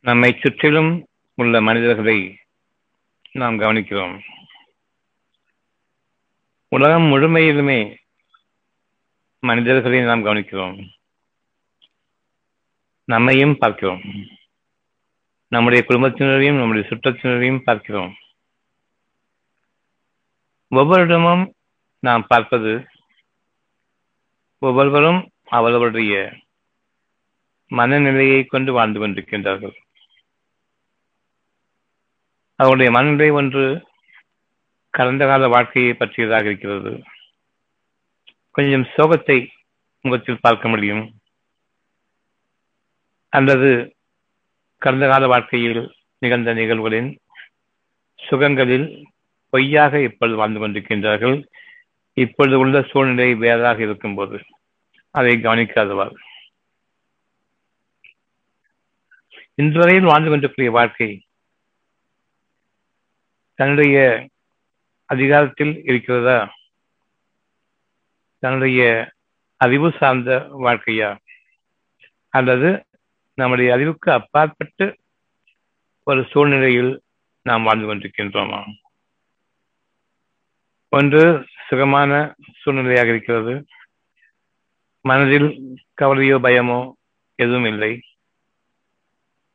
நம்மை சுற்றிலும் உள்ள மனிதர்களை நாம் கவனிக்கிறோம். உலகம் முழுமையிலுமே மனிதர்களை நாம் கவனிக்கிறோம். நம்மையும் பார்க்கிறோம். நம்முடைய குடும்பத்தினரையும் நம்முடைய சுற்றத்தினரையும் பார்க்கிறோம். ஒவ்வொருடமும் நாம் பார்ப்பது ஒவ்வொருவரும் அவரவருடைய மனநிலையை கொண்டு வாழ்ந்து கொண்டிருக்கின்றார்கள். அவருடைய மனநிலை ஒன்று கடந்த கால வாழ்க்கையை பற்றியதாக இருக்கிறது. கொஞ்சம் சோகத்தை முகத்தில் பார்க்க முடியும். அல்லது கடந்த கால வாழ்க்கையில் நிகழ்ந்த நிகழ்வுகளின் சுகங்களில் பொய்யாக இப்பொழுது வாழ்ந்து கொண்டிருக்கின்றார்கள். இப்பொழுது உள்ள சூழ்நிலை வேறாக இருக்கும்போது அதை கவனிக்காதவாள் இன்றுவரையில் வாழ்ந்து கொண்டிருக்கிற வாழ்க்கை தன்னுடைய அதிகாரத்தில் இருக்கிறதா? தன்னுடைய அறிவு சார்ந்த வாழ்க்கையா? அல்லது நம்முடைய அறிவுக்கு அப்பாற்பட்டு ஒரு சூழ்நிலையில் நாம் வாழ்ந்து கொண்டிருக்கின்றோமா? ஒன்று சுகமான சூழ்நிலையாக இருக்கிறது. மனதில் கவலையோ பயமோ எதுவும் இல்லை.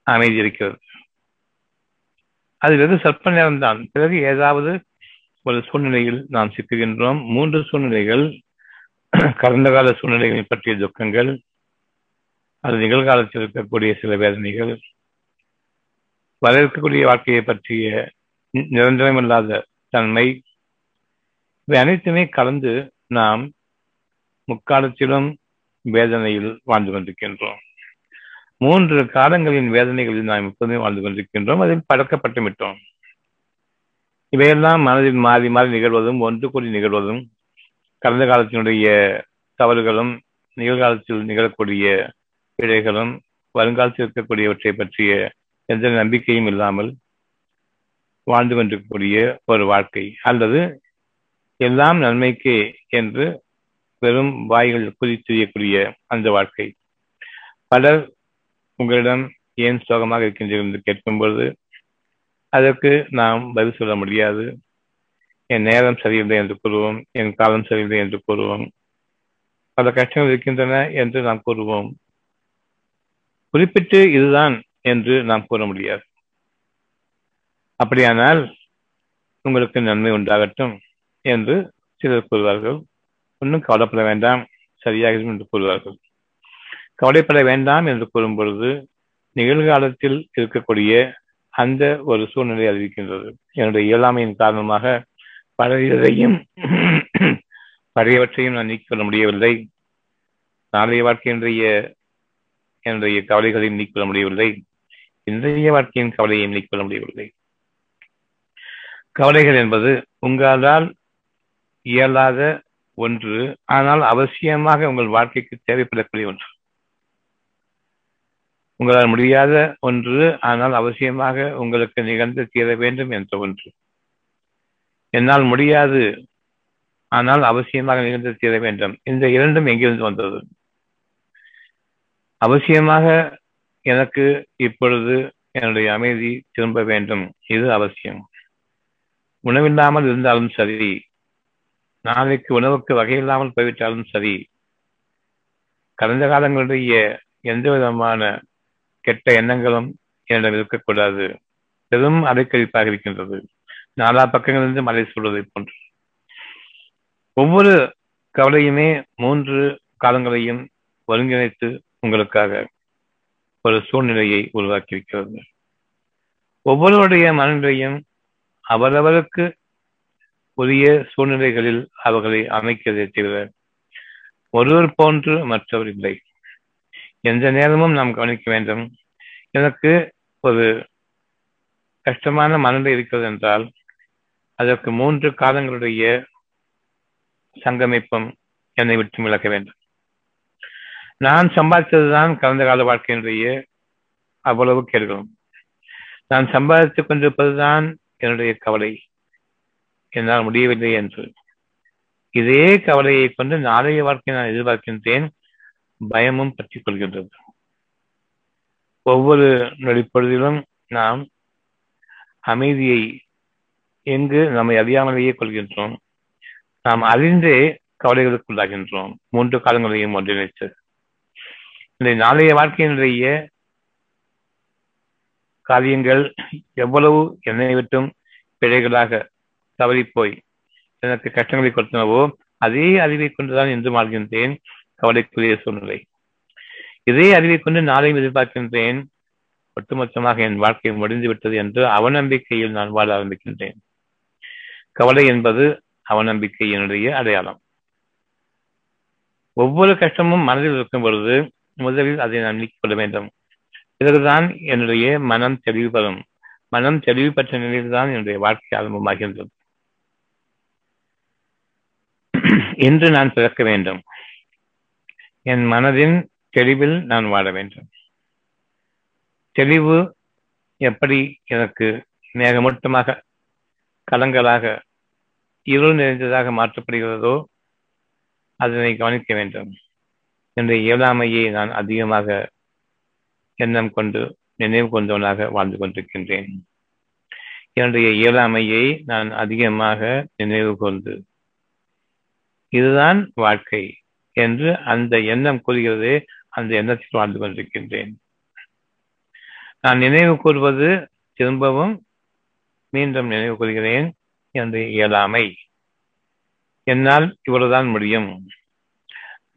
அமைதி இருக்கிறது அது வெறும் சொற்ப நேரம்தான் பிறகு ஏதாவது ஒரு சூழ்நிலையில் நாம் சிக்குகின்றோம். மூன்று சூழ்நிலைகள் கடந்த கால சூழ்நிலைகளை பற்றிய துக்கங்கள் அது நிகழ்காலத்தில் இருக்கக்கூடிய சில வேதனைகள் வர இருக்கக்கூடிய வாழ்க்கையை பற்றிய நிரந்தரமில்லாத தன்மை இவை அனைத்துமே கலந்து நாம் முக்காலத்திலும் வேதனையில் வாழ்ந்து கொண்டிருக்கின்றோம் மூன்று காலங்களின் வேதனைகளில் நாம் எப்போதுமே வாழ்ந்து கொண்டிருக்கின்றோம். அதில் பழக்கப்பட்டு விட்டோம். இவையெல்லாம் மனதில் மாறி மாறி நிகழ்வதும் ஒன்று கூடி நிகழ்வதும் கடந்த காலத்தினுடைய தவறுகளும் நிகழ்காலத்தில் நிகழக்கூடிய பிழைகளும் வருங்காலத்தில் இருக்கக்கூடியவற்றை பற்றிய எந்த நம்பிக்கையும் இல்லாமல் வாழ்ந்து கொண்டிருக்கக்கூடிய ஒரு வாழ்க்கை. அல்லது எல்லாம் நன்மைக்கே என்று வெறும் வாய்கள் குறித்தெரியக்கூடிய அந்த வாழ்க்கை. பலர் உங்களிடம் ஏன் சோகமாக இருக்கின்றீர்கள் என்று கேட்கும்பொழுது அதற்கு நாம் பதில் சொல்ல முடியாது. என் நேரம் சரியில்லை என்று கூறுவோம் என் காலம் சரியில்லை என்று கூறுவோம். பல கஷ்டங்கள் இருக்கின்றன என்று நாம் கூறுவோம். குறிப்பிட்டு இதுதான் என்று நாம் கூற முடியாது. அப்படியானால் உங்களுக்கு நன்மை உண்டாகட்டும் என்று சிலர் கூறுவார்கள். ஒன்றும் கவலைப்பட வேண்டாம் சரியாகிடும் என்று கூறுவார்கள். கவலைப்பட வேண்டாம் என்று கூறும் பொழுது நிகழ்காலத்தில் இருக்கக்கூடிய அந்த ஒரு சூழ்நிலை அறிவிக்கின்றது என்னுடைய இயலாமையின் காரணமாக பழையதையும் பழையவற்றையும் நான் நீக்கிக் கொள்ள முடியவில்லை. நாளைய வாழ்க்கையினுடைய என்னுடைய கவலைகளையும் நீக்கிக் முடியவில்லை. இன்றைய வாழ்க்கையின் கவலையையும் நீக்கிக் கொள்ள முடியவில்லை. கவலைகள் என்பது உங்களால் இயலாத ஒன்று. ஆனால் அவசியமாக உங்கள் வாழ்க்கைக்கு தேவைப்படக்கூடிய ஒன்று. உங்களால் முடியாத ஒன்று ஆனால் அவசியமாக உங்களுக்கு நிகழ்ந்து தீர வேண்டும் என்ற ஒன்று. என்னால் முடியாது ஆனால் அவசியமாக நிகழ்ந்து தீர வேண்டும். இந்த இரண்டும் எங்கிருந்து வந்தது? அவசியமாக எனக்கு இப்பொழுது என்னுடைய அமைதி திரும்ப வேண்டும். இது அவசியம். உணவில்லாமல் இருந்தாலும் சரி நாளைக்கு உணவுக்கு வகையில்லாமல் போய்விட்டாலும் சரி கடந்த காலங்களுடைய எந்த விதமான கெட்ட எண்ணங்களும் என்னிடம் இருக்கக்கூடாது. பெரும் அடைக்கழிப்பாக இருக்கின்றது. நாலா பக்கங்களிலிருந்து மழை சூழ்வதை போன்று. ஒவ்வொரு கவலையுமே மூன்று காலங்களையும் ஒருங்கிணைத்து உங்களுக்காக ஒரு சூழ்நிலையை உருவாக்கியிருக்கிறது. ஒவ்வொருவருடைய மனநிலையும் அவரவருக்கு உரிய சூழ்நிலைகளில் அவர்களை அமைக்கிறதை தவிர ஒருவர் போன்று மற்றவர் இல்லை. எந்த நேரமும் நாம் கவனிக்க வேண்டும். எனக்கு ஒரு கஷ்டமான மனநிலை இருக்கிறது என்றால் அதற்கு மூன்று காலங்களுடைய சங்கமிப்பம் என்னை விட்டு விளக்க வேண்டும். நான் சம்பாதித்ததுதான் கடந்த கால வாழ்க்கையினுடைய அவ்வளவு கேடுகளும் நான் சம்பாதித்துக் கொண்டிருப்பதுதான் என்னுடைய கவலை. என்னால் முடியவில்லை என்று. இதே கவலையை கொண்டு நாளைய வாழ்க்கையை நான் எதிர்பார்க்கின்றேன். பயமும் பற்றிக் கொள்கின்றது ஒவ்வொரு நொடிப்பொழுதிலும் நாம் அமைதியை எங்கு நம்மை அறியாமலேயே கொள்கின்றோம். நாம் அறிந்தே கவலைகளுக்குள்ளாகின்றோம் மூன்று காலங்களையும் ஒன்றிணைத்து. இந்த நாளைய வாழ்க்கையினுடைய காரியங்கள் எவ்வளவு என்னை விட்டும் பிழைகளாக தவறிப்போய் எனக்கு கஷ்டங்களை கொடுத்தனவோ அதே அறிவை கொண்டுதான் என்று மாறுகின்றேன் கவலைக்குரிய சூழ்நிலை. இதே அறிவை கொண்டு நாளையும் எதிர்பார்க்கின்றேன். ஒட்டுமொத்தமாக என் வாழ்க்கை முடிந்து விட்டது என்று அவநம்பிக்கையில் நான் வாழ ஆரம்பிக்கின்றேன். கவலை என்பது அவநம்பிக்கையினுடைய அடையாளம். ஒவ்வொரு கஷ்டமும் மனதில் இருக்கும் பொழுது முதலில் அதை நான் நீக்கிக் கொள்ள வேண்டும். பிறகுதான் என்னுடைய மனம் தெளிவு பெறும். மனம் தெளிவு பெற்ற நிலையில்தான் என்னுடைய வாழ்க்கை ஆரம்பமாகின்றது. இன்று நான் பிறக்க வேண்டும். என் மனதின் தெளிவில் நான் வாழ வேண்டும். தெளிவு எப்படி எனக்கு மேகமூட்டமாக கலங்களாக இருள் நிறைந்ததாக மாற்றப்படுகிறதோ அதனை கவனிக்க வேண்டும். என்ற இயலாமையை நான் அதிகமாக எண்ணம் கொண்டு நினைவு கொண்டவனாக வாழ்ந்து கொண்டிருக்கின்றேன். என்னுடைய இயலாமையை நான் அதிகமாக நினைவு கொண்டு இதுதான் வாழ்க்கை. என்று அந்த எண்ணம் கூறுகிறது அந்த எண்ணத்தில் வாழ்ந்து கொண்டிருக்கின்றேன். நான் நினைவு கூறுவது திரும்பவும் மீண்டும் நினைவு கூறுகிறேன் என்று இயலாமை. என்னால் இவ்வளவுதான் முடியும்.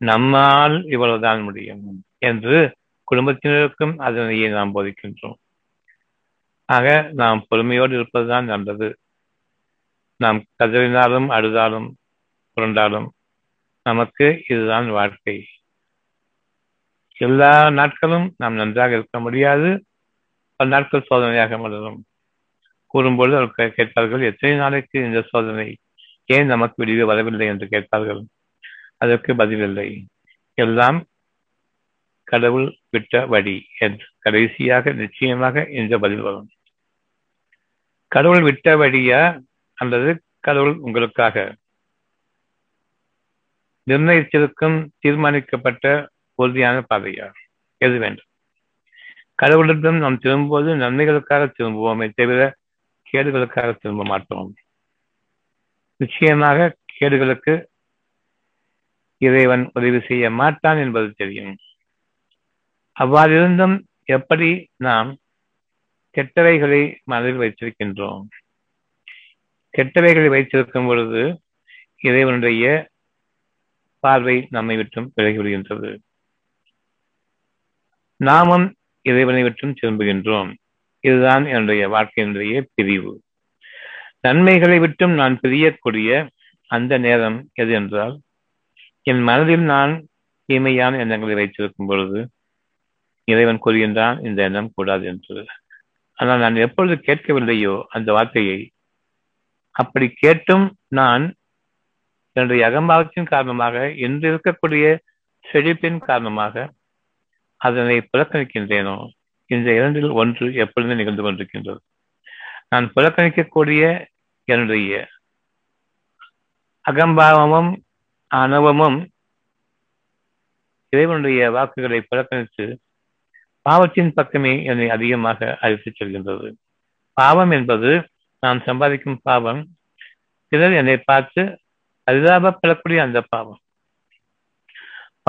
நம்மால் இவ்வளவுதான் முடியும் என்று குடும்பத்தினருக்கும் அதனையே நாம் போதிக்கின்றோம். ஆக நாம் பொறுமையோடு இருப்பதுதான் நல்லது. நாம் கதறினாலும் அழுதாலும் புரண்டாலும் நமக்கு இதுதான் வாழ்க்கை. எல்லா நாட்களும் நாம் நன்றாக இருக்க முடியாது. பல நாட்கள் சோதனையாக மலரும் கூறும்போது அவர்கள் கேட்பார்கள் எத்தனை நாளைக்கு இந்த சோதனை? ஏன் நமக்கு விடிவு வரவில்லை? என்று கேட்பார்கள். அதற்கு பதிலில்லை. எல்லாம் கடவுள் விட்ட வழி என்று கடைசியாக நிச்சயமாக இந்த பதில் வரும். கடவுள் விட்ட வழியா அல்லது கடவுள் உங்களுக்காக? நிர்ணயித்திருக்கும் தீர்மானிக்கப்பட்ட உறுதியான பாதையா எது வேண்டும்? கடவுளிடம் நாம் திரும்பும்போது நன்மைகளுக்காக திரும்புவோமே தவிர கேடுகளுக்காக திரும்ப மாட்டோம். நிச்சயமாக கேடுகளுக்கு இறைவன் உதவி செய்ய மாட்டான் என்பது தெரியும். அவ்வாறிருந்தும் எப்படி நாம் கெட்டவைகளை மனதில் வைத்திருக்கின்றோம்? கெட்டவைகளை வைத்திருக்கும் பொழுது இறைவனுடைய பார்வை நம்மை விட்டும் விலகிவிடுகின்றது நாமும் இறைவனை விட்டும் திரும்புகின்றோம். இதுதான் என்னுடைய வாழ்க்கையினுடைய பிரிவு. நன்மைகளை விட்டும் நான் பிரியக்கூடிய அந்த நேரம் எது என்றால் என் மனதில் நான் தீமையான எண்ணங்களை வைத்திருக்கும் பொழுது இறைவன் கூறுகின்றான் இந்த எண்ணம் கூடாது என்று. ஆனால் நான் எப்பொழுது கேட்கவில்லையோ அந்த வார்த்தையை அப்படி கேட்டும் நான் என்னுடைய அகம்பாவத்தின் காரணமாக இன்று இருக்கக்கூடிய செழிப்பின் காரணமாக அதனை புறக்கணிக்கின்றேனோ? இந்த இரண்டில் ஒன்று எப்பொழுது நிகழ்ந்து கொண்டிருக்கின்றது. நான் புறக்கணிக்கக்கூடிய என்னுடைய அகம்பாவமும் அனுபவமும் இறைவனுடைய வாக்குகளை புறக்கணித்து பாவத்தின் பக்கமே என்னை அதிகமாக அழைத்துச் செல்கின்றது. பாவம் என்பது நான் சம்பாதிக்கும் பாவம் பிறர் என்னை பார்த்து பரிதாபப்படக்கூடிய அந்த பாவம்.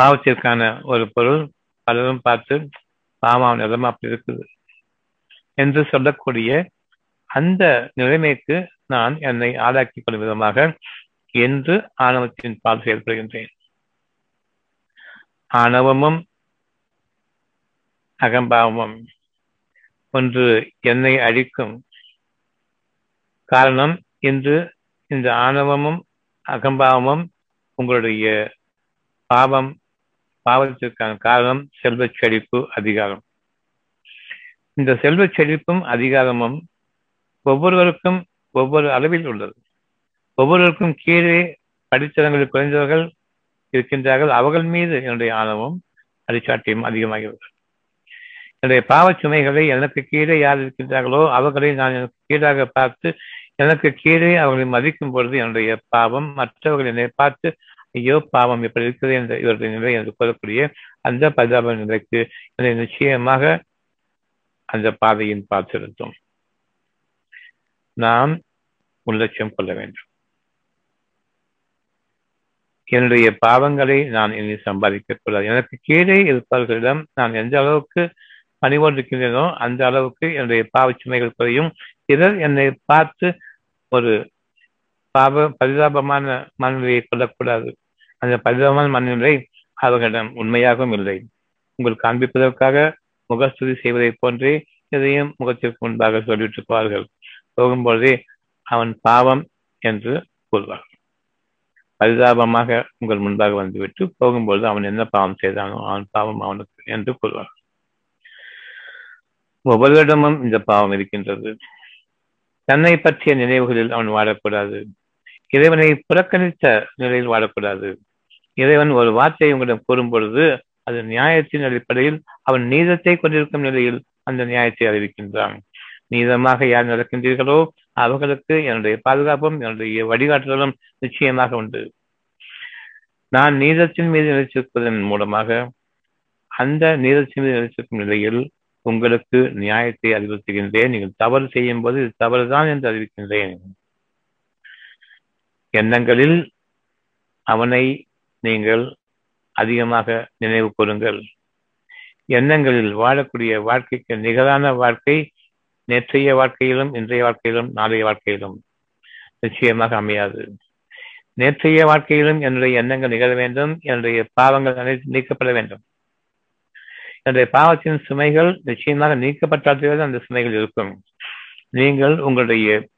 பாவத்திற்கான ஒரு பொருள் பலரும் பார்த்து பாவம் நிலம் அப்படி இருக்குது. என்று சொல்லக்கூடிய அந்த நிலைமைக்கு நான் என்னை ஆளாக்கிக் கொள்ளும் விதமாக என்று ஆணவத்தின் பால் செயல்படுகின்றேன். ஆணவமும் அகம்பாவமும் ஒன்று என்னை அழிக்கும் காரணம் இன்று இந்த ஆணவமும் அகம்பாவமும் உங்களுடைய பாவம் பாவத்திற்கான காரணம் செல்வ செழிப்பு அதிகாரம். இந்த செல்வ செழிப்பும் அதிகாரமும் ஒவ்வொருவருக்கும் ஒவ்வொரு அளவில் உள்ளது. ஒவ்வொருவருக்கும் கீழே படித்தரங்களில் குறைந்தவர்கள் இருக்கின்றார்கள். அவர்கள் மீது என்னுடைய ஆணவம் அடிச்சாட்டியும் அதிகமாகிறது என்னுடைய பாவச் சுமைகளை எனக்கு கீழே யார் இருக்கின்றார்களோ அவர்களை நான் எனக்கு கீழாக பார்த்து எனக்கு கீழே அவர்களை மதிக்கும் பொழுது என்னுடைய பாவம் மற்றவர்கள் என்னை பார்த்து ஐயோ பாவம் இப்படி இருக்கிறது என்ற இவருடைய நிலை என்று கூறக்கூடிய அந்த பரிதாப நிலைக்கு என்னை நிச்சயமாக அந்த பாதையின் பார்த்திருந்தோம் நாம் உள்ளட்சம் கொள்ள வேண்டும். என்னுடைய பாவங்களை நான் இனி சம்பாதிக்க கூடாது. எனக்கு கீழே இருப்பவர்களிடம் நான் எந்த அளவுக்கு பணிவோடு இருக்கின்றனோ அந்த அளவுக்கு என்னுடைய பாவச்சுமைகள் குறையும். பிறர் என்னை பார்த்து ஒரு பாப பரிதாபமான மனநிலையை கொள்ளக்கூடாது அந்த பரிதாபமான மனநிலை அவர்களிடம் உண்மையாகவும் இல்லை. உங்கள் காண்பிப்பதற்காக முகஸ்துதி செய்வதைப் போன்றே எதையும் முகத்திற்கு முன்பாக சொல்லிட்டு போவார்கள் போகும்பொழுதே அவன் பாவம் என்று கூறுவார். பரிதாபமாக உங்கள் முன்பாக வந்துவிட்டு போகும்பொழுது அவன் என்ன பாவம் செய்தானோ அவன் பாவம் அவனுக்கு என்று கூறுவார். ஒவ்வொருடமும் இந்த பாவம் இருக்கின்றது. தன்னை பற்றிய நினைவுகளில் அவன் வாழக்கூடாது. இறைவனை புறக்கணித்த நிலையில் வாழக்கூடாது. இறைவன் ஒரு வார்த்தையை உங்களிடம் கூறும் பொழுது அது நியாயத்தின் அடிப்படையில் அவன் நீதத்தை கொண்டிருக்கும் நிலையில் அந்த நியாயத்தை அறிவிக்கின்றான். நீதமாக யார் நடக்கின்றீர்களோ அவர்களுக்கு என்னுடைய பாதுகாப்பும் என்னுடைய வழிகாட்டுதலும் நிச்சயமாக உண்டு. நான் நீதத்தின் மீது நிலைச்சிருப்பதன் மூலமாக அந்த நீதத்தின் மீது நிலைச்சிருக்கும் நிலையில் உங்களுக்கு நியாயத்தை அறிவுறுத்துகின்றேன். நீங்கள் தவறு செய்யும் போது இது தவறுதான் என்று அறிவிக்கின்றேன். எண்ணங்களில் அவனை நீங்கள் அதிகமாக நினைவு கூறுங்கள். எண்ணங்களில் வாழக்கூடிய வாழ்க்கைக்கு நிகரான வாழ்க்கை நேற்றைய வாழ்க்கையிலும் இன்றைய வாழ்க்கையிலும் நாளைய வாழ்க்கையிலும் நிச்சயமாக அமையாது. நேற்றைய வாழ்க்கையிலும் என்னுடைய எண்ணங்கள் நிகழ வேண்டும். என்னுடைய பாவங்கள் அனைத்து நீக்கப்பட வேண்டும். என்னுடைய பாவத்தின் சுமைகள் நிச்சயமாக நீக்கப்பட்டால்தான் அந்த சுமைகள் இருக்கும். நீங்கள் உங்களுடைய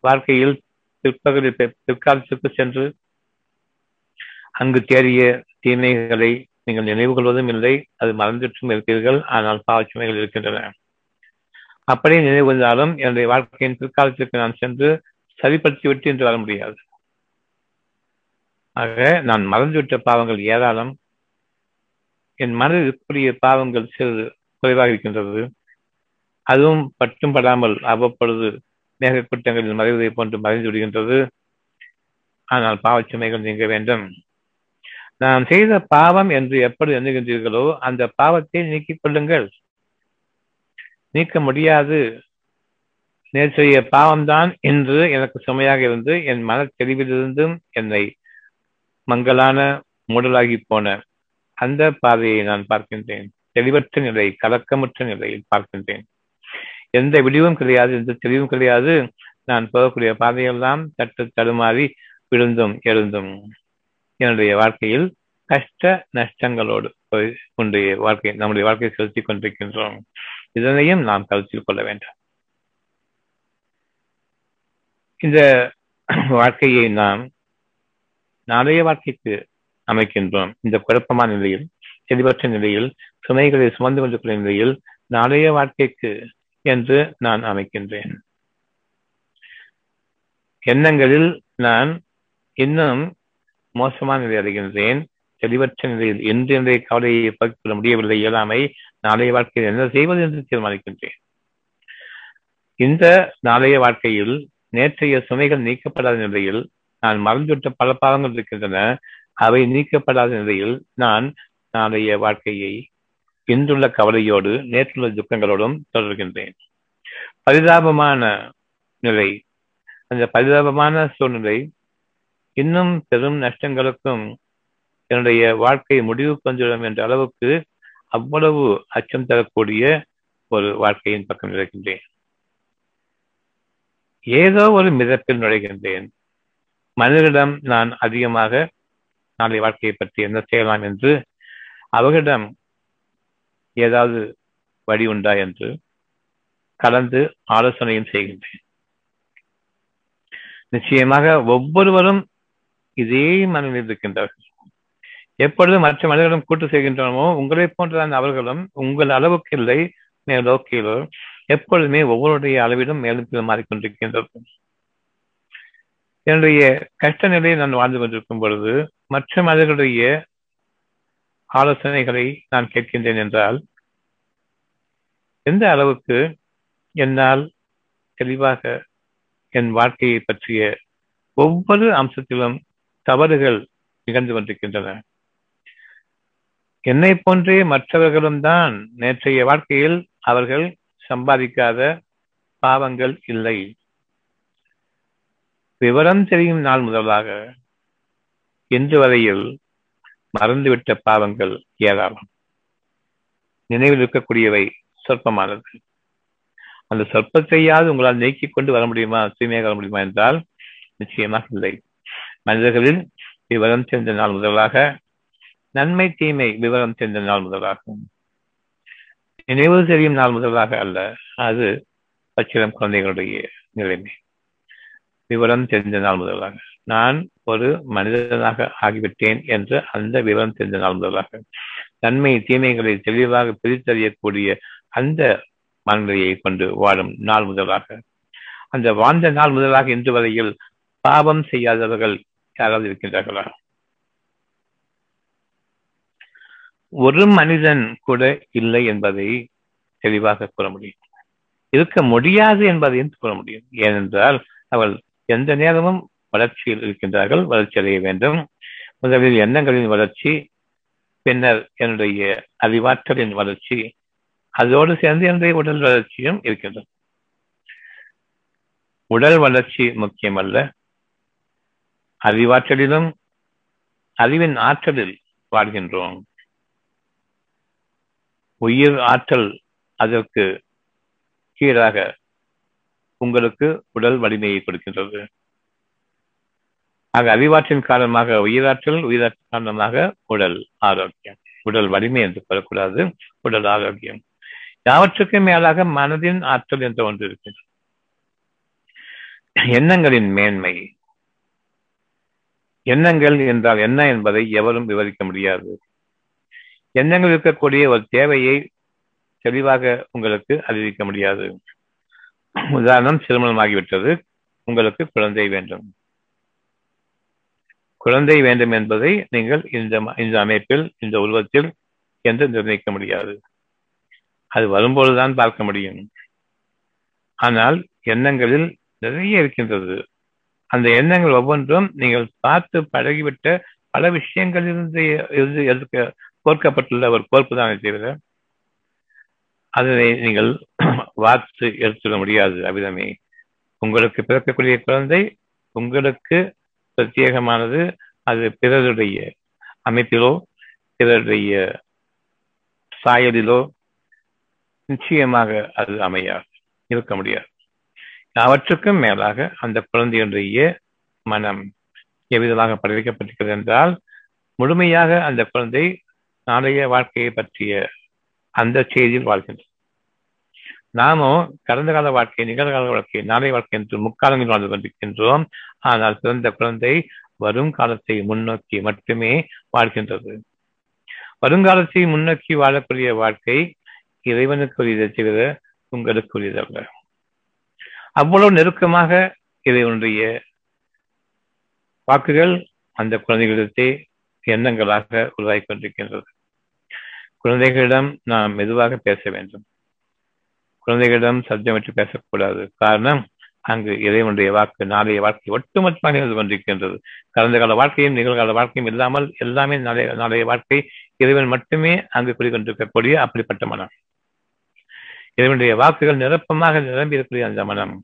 வாழ்க்கையில் பிற்பகுதி பிற்காலத்திற்கு சென்று அங்கு தேடிய தீமைகளை நீங்கள் நினைவு கொள்வதும் இல்லை அது மறந்துட்டும் இருப்பீர்கள் ஆனால் பாவச்சுமைகள் இருக்கின்றன. அப்படியே நினைவு கொண்டாலும் என்னுடைய வாழ்க்கையின் பிற்காலத்திற்கு நான் சென்று சரிப்படுத்திவிட்டு என்று வர முடியாது. ஆக நான் மறந்துவிட்ட பாவங்கள் ஏராளம். என் மனதில் இருக்கக்கூடிய பாவங்கள் சிறிது குறைவாக இருக்கின்றது. அதுவும் பட்டும் படாமல் அவ்வப்பொழுது மேகக்கூட்டங்களில் மறைவதை போன்று மறைந்து விடுகின்றது. ஆனால் பாவச்சுமைகள் நீங்க வேண்டும். நான் செய்த பாவம் என்று எப்படி எண்ணுகின்றீர்களோ அந்த பாவத்தை நீக்கிக் கொள்ளுங்கள். நீக்க முடியாது. நேற்றைய பாவம்தான் என்று எனக்கு சுமையாக இருந்து என் மன தெளிவிலிருந்தும் என்னை மங்களான மூடலாகி போன அந்த பாதையை நான் பார்க்கின்றேன். தெளிவற்ற நிலை கலக்கமற்ற நிலையில் பார்க்கின்றேன். எந்த விடிவும் கிடையாது எந்த தெளிவும் கிடையாது. நான் போகக்கூடிய பாதையெல்லாம் தட்டு தடுமாறி விழுந்தும் எழுந்தும் என்னுடைய வாழ்க்கையில் கஷ்ட நஷ்டங்களோடு கொண்டு வாழ்க்கை நம்முடைய வாழ்க்கையை செலுத்தி கொண்டிருக்கின்றோம். இதனையும் நாம் கருத்தில் கொள்ள வேண்டும். இந்த வாழ்க்கையை நாம் நாளைய வாழ்க்கைக்கு அமைக்கின்றோம். இந்த குழப்பமான நிலையில் தெளிவற்ற நிலையில் சுமைகளை சுமந்து கொண்டிருக்கிற நிலையில் நாளைய வாழ்க்கைக்கு என்று நான் அமைக்கின்றேன். எண்ணங்களில் நான் இன்னும் மோசமான நிலை அடைகின்றேன். தெளிவற்ற நிலையில் இன்று இன்றைய கவலையை பகிர்ந்து முடியவில்லை. இயலாமை நாளைய வாழ்க்கையில் என்ன செய்வது என்று தீர்மானிக்கின்றேன். இந்த நாளைய வாழ்க்கையில் நேற்றைய சுமைகள் நீக்கப்படாத நிலையில் நான் மறந்துவிட்ட பல பாகங்கள் இருக்கின்றன. அவை நீக்கப்படாத நிலையில் நான் நாளைய வாழ்க்கையை இன்றுள்ள கவலையோடு நேற்றுள்ள துக்கங்களோடும் தொடர்கின்றேன். பரிதாபமான நிலை. அந்த பரிதாபமான சூழ்நிலை இன்னும் பெரும் நஷ்டங்களுக்கும் என்னுடைய வாழ்க்கை முடிவு கொஞ்சிடும் என்ற அளவுக்கு அவ்வளவு அச்சம் தரக்கூடிய ஒரு வாழ்க்கையின் பக்கம் இருக்கின்றேன். ஏதோ ஒரு மிதப்பில் நுழைகின்றேன். மனிதரிடம் நான் அதிகமாக நாளை வாழ்க்கையை பற்றி என்ன செய்யலாம் என்று அவர்களிடம் ஏதாவது வழி உண்டா என்று கலந்து ஆலோசனையும் செய்கின்றேன். நிச்சயமாக ஒவ்வொருவரும் இதே மனநிலையில் இருக்கின்றார்கள் எப்பொழுது மற்ற மனிதர்களும் கூட்டு செய்கின்றனமோ உங்களை போன்றதான் அவர்களும் உங்கள் அளவுக்கு இல்லை மேலோ கீழோ எப்பொழுதுமே ஒவ்வொருடைய அளவிலும் மேலும் மாறிக்கொண்டிருக்கின்றது என்னுடைய கஷ்ட நிலையை நான் வாழ்ந்து கொண்டிருக்கும் பொழுது மற்ற மனிதர்களுடைய ஆலோசனைகளை நான் கேட்கின்றேன் என்றால் எந்த அளவுக்கு என்னால் தெளிவாக என் வாழ்க்கையை பற்றிய ஒவ்வொரு அம்சத்திலும் தவறுகள் நிகழ்ந்து கொண்டிருக்கின்றன? என்னை போன்றே மற்றவர்களும் தான் நேற்றைய வாழ்க்கையில் அவர்கள் சம்பாதிக்காத பாவங்கள் இல்லை. விவரம் தெரியும் நாள் முதலாக இன்று வரையில் மறந்துவிட்ட பாவங்கள் ஏராளம். நினைவில் இருக்கக்கூடியவை சொற்பமானது. அந்த சொற்பத்தையாவது உங்களால் நீக்கிக் கொண்டு வர முடியுமா தூய்மையாக வர முடியுமா என்றால் நிச்சயமாக இல்லை. மனிதர்களில் விவரம் தெரிந்த நாள் முதலாக நன்மை தீமை விவரம் தெரிந்த நாள் முதலாகும். நினைவு தெரியும் நாள் முதலாக அல்ல அது பச்சிலம் குழந்தைகளுடைய நிலைமை. விவரம் தெரிந்த நாள் முதலாக. நான் ஒரு மனிதனாக ஆகிவிட்டேன் என்ற அந்த விவரம் தெரிந்த நாள் முதலாக. நன்மை தீமைகளை தெளிவாக பிரித்தறியக்கூடிய அந்த மனநிலையை கொண்டு வாழும் நாள் முதலாக. அந்த வாழ்ந்த நாள் முதலாக இன்று வரையில் பாவம் செய்யாதவர்கள் யாராவது இருக்கின்றார்களா? ஒரு மனிதன் கூட இல்லை என்பதை தெளிவாக கூற முடியும். இருக்க முடியாது என்பதையும் கூற முடியும். ஏனென்றால் அவள் எந்த நேரமும் வளர்ச்சியில் இருக்கின்றார்கள் வளர்ச்சி அடைய வேண்டும். முதலில் எண்ணங்களின் வளர்ச்சி பின்னர் என்னுடைய அறிவாற்றலின் வளர்ச்சி அதோடு சேர்ந்து என்னுடைய உடல் வளர்ச்சியும் இருக்கின்றது. உடல் வளர்ச்சி முக்கியமல்ல. அறிவாற்றலிலும் அறிவின் ஆற்றலில் வாழ்கின்றோம். உயிர் ஆற்றல் அதற்கு கீழாக உங்களுக்கு உடல் வலிமையை கொடுக்கின்றது. ஆக அறிவாற்றின் காரணமாக உயிராற்றல் உயிராற்றல் காரணமாக உடல் ஆரோக்கியம். உடல் வலிமை என்று சொல்லக்கூடாது உடல் ஆரோக்கியம். யாவற்றுக்கும் மேலாக மனதின் ஆற்றல் என்ற ஒன்று இருக்கின்றது எண்ணங்களின் மேன்மை. எண்ணங்கள் என்றால் என்ன என்பதை எவரும் விவரிக்க முடியாது. எண்ணங்கள் இருக்கக்கூடிய ஒரு தேவையை தெளிவாக உங்களுக்கு அறிவிக்க முடியாது. உதாரணம் திருமணமாகிவிட்டது. உங்களுக்கு குழந்தை வேண்டும். குழந்தை வேண்டும் என்பதை நீங்கள் இந்த இந்த அமைப்பில் இந்த உருவத்தில் என்று நிர்ணயிக்க முடியாது. அது வரும்போதுதான் பார்க்க முடியும். ஆனால் எண்ணங்களில் நிறைய இருக்கின்றது. அந்த எண்ணங்கள் ஒவ்வொன்றும் நீங்கள் பார்த்து பழகிவிட்ட பல விஷயங்களிலிருந்து இருந்து எதிர்க்க கோர்க்கப்பட்டுள்ள ஒரு கோர்ப்பு தான் தவிர அதனை நீங்கள் வார்த்து எடுத்துட முடியாது. அவ்விதமே உங்களுக்கு பிறக்கக்கூடிய குழந்தை உங்களுக்கு பிரத்யேகமானது அது பிறருடைய அமைப்பிலோ பிறருடைய சாயலிலோ நிச்சயமாக அது அமையாது இருக்க முடியாது. அவற்றுக்கும் மேலாக அந்த குழந்தையுடைய மனம் எவ்விதமாக படைக்கப்பட்டிருக்கிறது என்றால் முழுமையாக அந்த குழந்தை நாளைய வாழ்க்கையை பற்றிய அந்த செய்தியில் வாழ்கின்றது. நாமோ கடந்த கால வாழ்க்கை நிகழ்கால வாழ்க்கை நாளை வாழ்க்கை என்று முக்காலங்கள் வாழ்ந்து கொண்டிருக்கின்றோம். ஆனால் பிறந்த குழந்தை வரும் காலத்தை முன்னோக்கி மட்டுமே வாழ்கின்றது. வருங்காலத்தை முன்னோக்கி வாழக்கூடிய வாழ்க்கை இறைவனுக்குரியதை தவிர உங்களுக்குரியதல்ல அவ்வளவு நெருக்கமாக இறைவனுடைய வாக்குகள் அந்த குழந்தைகளிடத்தே எண்ணங்களாக உருவாகி கொண்டிருக்கின்றது. குழந்தைகளிடம் நாம் மெதுவாக பேச வேண்டும். குழந்தைகளிடம் சப்தமற்று பேசக்கூடாது. காரணம் அங்கு இறைவனுடைய வாக்கு நாளைய வாழ்க்கை ஒட்டுமொத்தமாக இருந்து கொண்டிருக்கின்றது. கடந்த கால வாழ்க்கையும் நிகழ்கால வாழ்க்கையும் இல்லாமல் எல்லாமே நாளைய நாளைய வாழ்க்கை இறைவன் மட்டுமே அங்கு குடிக்கொண்டிருக்கக்கூடிய அப்படிப்பட்ட மனம். இறைவனுடைய வாக்குகள் நிரப்பமாக நிரம்பி இருக்கக்கூடிய அந்த மனம்.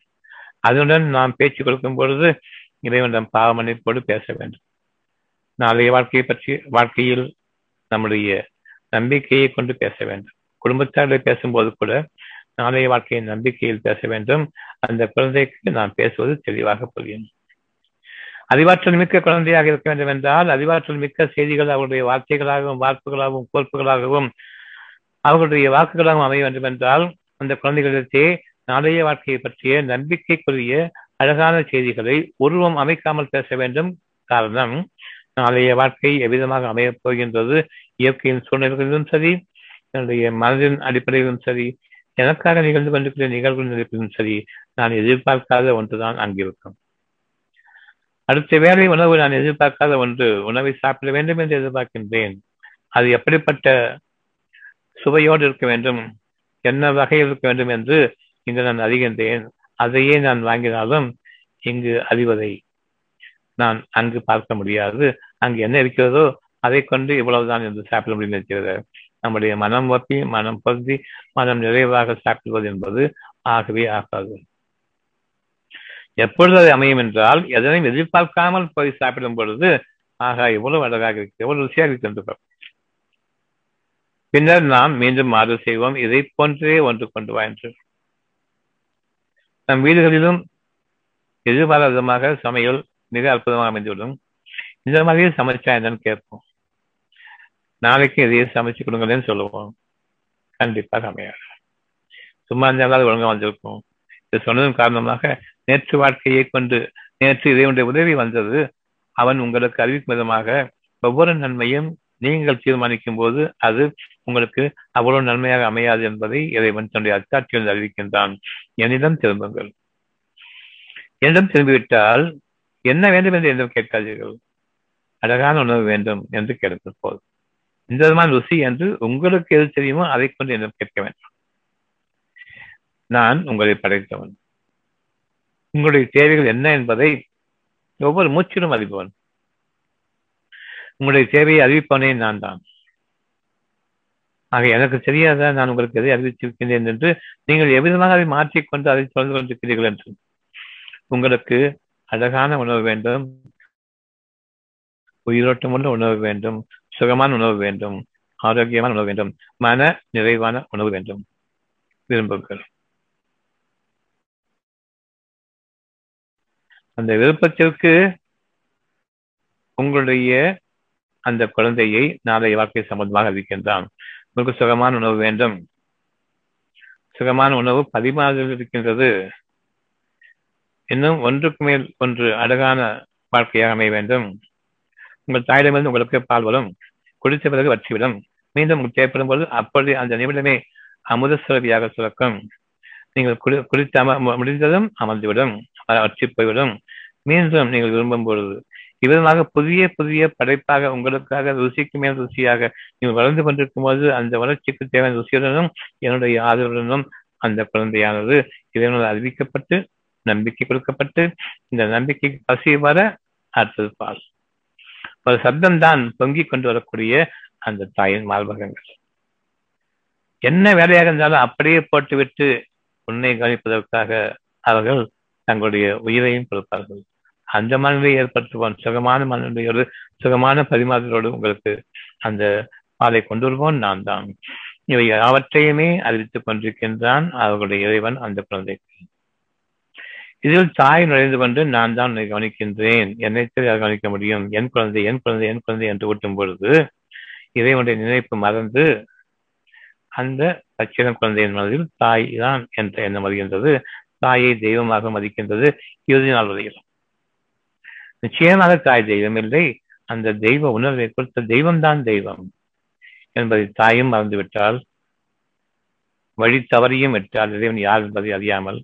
அதனுடன் நாம் பேச்சு கொடுக்கும் பொழுது இறைவனிடம் பாவமன்னிப்போடு பேச வேண்டும். நாளைய வாழ்க்கையை பற்றி வாழ்க்கையில் நம்முடைய நம்பிக்கையை கொண்டு பேச வேண்டும். குடும்பத்தாரில் பேசும்போது கூட நாளைய வாழ்க்கையின் நம்பிக்கையில் பேச வேண்டும். அந்த குழந்தைக்கு நான் பேசுவது தெளிவாக புரியும். அறிவாற்றல் மிக்க குழந்தையாக இருக்க வேண்டும் என்றால் அறிவாற்றல் மிக்க செய்திகள் அவருடைய வார்த்தைகளாகவும் வார்ப்புகளாகவும் கோர்ப்புகளாகவும் அவர்களுடைய வாக்குகளாகவும் அமைய வேண்டும் என்றால் அந்த குழந்தைகளிடத்தே நாளைய வாழ்க்கையை பற்றிய நம்பிக்கைக்குரிய அழகான செய்திகளை உருவம் அமைக்காமல் பேச வேண்டும். காரணம் நாளைய வாழ்க்கை எவ்விதமாக அமையப் போகின்றது இயற்கையின் சூழ்நிலைகளிலும் சரி என்னுடைய மனதின் அடிப்படையிலும் சரி எனக்காக நிகழ்ந்து கொண்டிருக்கிற நிகழ்வுகளின் அடிப்படையிலும் சரி நான் எதிர்பார்க்காத ஒன்றுதான் அங்கிருக்கும் அடுத்த வேலை உணவு நான் எதிர்பார்க்காத ஒன்று உணவை சாப்பிட வேண்டும் என்று எதிர்பார்க்கின்றேன். அது எப்படிப்பட்ட சுவையோடு இருக்க வேண்டும் என்ன வகையில் இருக்க வேண்டும் என்று இங்கு நான் அறிகின்றேன். அதையே நான் வாங்கினாலும் இங்கு அறிவதை நான் அங்கு பார்க்க முடியாது. அங்கு என்ன இருக்கிறதோ அதை கொண்டு இவ்வளவுதான் என்று சாப்பிட முடியும் இருக்கிறது நம்முடைய மனம் ஒப்பி மனம் பொருந்தி மனம் நிறைவாக சாப்பிடுவது என்பது ஆகவே ஆகாது. எப்பொழுது அது அமையும் என்றால் எதனையும் எதிர்பார்க்காமல் போய் சாப்பிடும் பொழுது ஆகா எவ்வளவு அழகாக இருக்கு எவ்வளவு ருசியாக இருக்கு பின்னர் நாம் மீண்டும் மாறு செய்வோம் இதை போன்றே ஒன்று கொண்டு வா என்று. நம் வீடுகளிலும் எதிர்பாராத விதமாக சமையல் மிக அற்புதமாக அமைந்துவிடும். இந்த மாதிரி சமைச்சா என்னன்னு கேட்போம். நாளைக்கு இதையே சமைச்சு கொடுங்கன்னு சொல்லுவோம். கண்டிப்பாக அமையாது சும்மா இருந்தாலும் ஒழுங்காக வந்திருக்கும். இது சொன்னதன் காரணமாக நேற்று வாழ்க்கையை கொண்டு நேற்று இதனுடைய உதவி வந்தது. அவன் உங்களுக்கு அறிவிக்கும் விதமாக ஒவ்வொரு நன்மையும் நீங்கள் தீர்மானிக்கும் போது அது உங்களுக்கு அவ்வளவு நன்மையாக அமையாது என்பதை இறைவன் தன்னுடைய அச்சாட்சியில் அறிவிக்கின்றான். என்னிடம் திரும்புங்கள். என்னிடம் திரும்பிவிட்டால் என்ன வேண்டும் என்று என்னிடம் கேட்காதீர்கள். அழகான உணவு வேண்டும் என்று கேட்பது போதும். இந்த விதமான ருசி என்று உங்களுக்கு எது தெரியுமோ அதை கொண்டு என்னிடம் கேட்க வேண்டும். நான் உங்களை படைத்தவன். உங்களுடைய தேவைகள் என்ன என்பதை ஒவ்வொரு மூச்சிலும் அறிபவன். உங்களுடைய தேவையை அறிவிப்பவனே நான் தான். ஆக எனக்கு தெரியாத நான் உங்களுக்கு எதை அறிவிச்சிருக்கின்றேன் என்று நீங்கள் எவ்விதமாக அதை மாற்றிக்கொண்டு அதை தொடர்ந்து கொண்டிருக்கிறீர்கள் என்று. உங்களுக்கு அழகான உணவு வேண்டும். உயிரோட்டம் உள்ள உணவு வேண்டும். சுகமான உணவு வேண்டும். ஆரோக்கியமான உணவு வேண்டும். மன நிறைவான உணவு வேண்டும். விரும்புங்கள். அந்த விருப்பத்திற்கு உங்களுடைய அந்த குழந்தையை நாளைய வாழ்க்கை சம்பந்தமாக அறிவிக்கின்றான். உங்களுக்கு சுகமான உணவு வேண்டும். சுகமான உணவு பதிமாதில் இருக்கின்றது. இன்னும் ஒன்றுக்கு மேல் ஒன்று அழகான வாழ்க்கையாக அமைய வேண்டும். உங்கள் தாயிடமிருந்து உங்களுக்கு பால் வரும். குடித்த பிறகு வற்றிவிடும் மீண்டும் தேவைப்படும் போது அப்பொழுது அந்த நிமிடமே அமுத சுரவியாக சுரக்கும். நீங்கள் குடி குடித்து அம முடிந்ததும் அமர்ந்துவிடும். வற்றி போய்விடும். மீண்டும் நீங்கள் விரும்பும் பொழுது இவ்விதமாக புதிய புதிய படைப்பாக உங்களுக்காக ருசிக்கு மேல் ருசியாக நீங்கள் வளர்ந்து கொண்டிருக்கும் போது அந்த வளர்ச்சிக்கு தேவையான ருசியுடனும் என்னுடைய ஆதரவுடனும் அந்த குழந்தையானது இதனால் அறிவிக்கப்பட்டு நம்பிக்கை கொடுக்கப்பட்டு இந்த நம்பிக்கைக்கு பசி வர அடுத்தது பால் ஒரு சப்தம்தான் பொங்கிக் கொண்டு வரக்கூடிய அந்த தாயின் மார்பகங்கள். என்ன வேலையாக இருந்தாலும் அப்படியே போட்டுவிட்டு உன்னை கவனிப்பதற்காக அவர்கள் தங்களுடைய உயிரையும் கொடுப்பார்கள். அந்த மனநிலை ஏற்படுத்துவோம் சுகமான மனநிலையோடு சுகமான பரிமாற்றலோடு உங்களுக்கு அந்த பாலை கொண்டு வருவோம் நான் தான். இவை யாவற்றையுமே அறிவித்துக் கொண்டிருக்கின்றான் அவர்களுடைய இறைவன் அந்த குழந்தைக்கு. இதில் தாய் நுழைந்து கொண்டு நான் தான் கவனிக்கின்றேன். என்னை கவனிக்க முடியும்? என் குழந்தை என் குழந்தை என் குழந்தை என்று ஊட்டும் பொழுது இறைவனுடைய நினைப்பு மறந்து அந்த பச்சிடம் குழந்தையின் மனதில் தாய் தான் என்ற எண்ணம் வருகின்றது. தாயை தெய்வமாக மதிக்கின்றது இறுதி நாள் வரையில். நிச்சயமாக தாய் தெய்வம் இல்லை. அந்த தெய்வ உணர்வை கொடுத்த தெய்வம் தான் தெய்வம் என்பதை தாயும் மறந்துவிட்டால் வழி தவறியும் விட்டால் இறைவன் யார் என்பதை அறியாமல்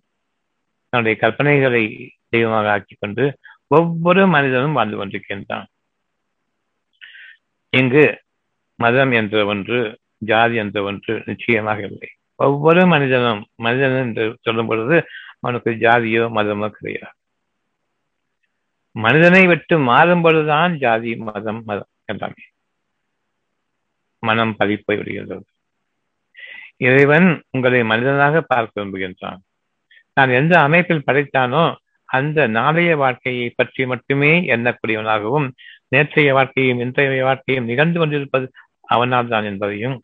தன்னுடைய கற்பனைகளை தெய்வமாக ஆக்கிக் கொண்டு ஒவ்வொரு மனிதனும் வாழ்ந்து கொண்டிருக்கின்றான். இங்கு மதம் என்ற ஒன்று ஜாதி என்ற ஒன்று நிச்சயமாக இல்லை. ஒவ்வொரு மனிதனும் மனிதன் என்று சொல்லும் பொழுது அவனுக்கு ஜாதியோ மதமோ கிடையாது. மனிதனை விட்டு மாறும் பொழுதுதான் ஜாதி மதம் மதம் எல்லாமே. மனம் பறிப்போய் விடுகின்றது. இறைவன் உங்களை மனிதனாக பார்க்க விரும்புகின்றான். நான் எந்த அமைப்பில் படைத்தானோ அந்த நாளைய வாழ்க்கையை பற்றி மட்டுமே எண்ணக்கூடியவனாகவும் நேற்றைய வாழ்க்கையும் இன்றைய வாழ்க்கையும் நிகழ்ந்து கொண்டிருப்பது அவனால் தான் என்பதையும்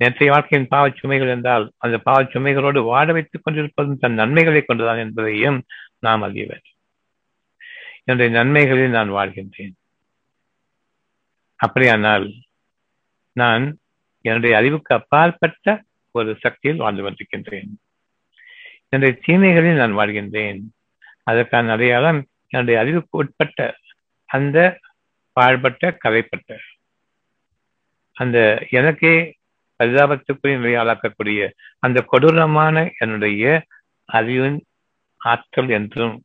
நேற்றைய வாழ்க்கையின் பாவச் சுமைகள் என்றால் அந்த பாவச் சுமைகளோடு வாழ வைத்துக் கொண்டிருப்பதும் தன் நன்மைகளை கொண்டுதான் என்பதையும் நாம் அறிய வேண்டும். என்னுடைய நன்மைகளில் நான் வாழ்கின்றேன். அப்படியானால் நான் என்னுடைய அறிவுக்கு அப்பாற்பட்ட ஒரு சக்தியில் வாழ்ந்து கொண்டிருக்கின்றேன் என்னுடைய தீமைகளில் நான் வாழ்கின்றேன். அதற்கான அடையாளம் என்னுடைய அறிவுக்கு உட்பட்ட அந்த பாழ்பட்ட கதைப்பட்ட அந்த எனக்கே பரிதாபத்துக்குரிய நிலையாளாக்கக்கூடிய அந்த கொடூரமான என்னுடைய அறிவின் ஆற்றல் என்றும்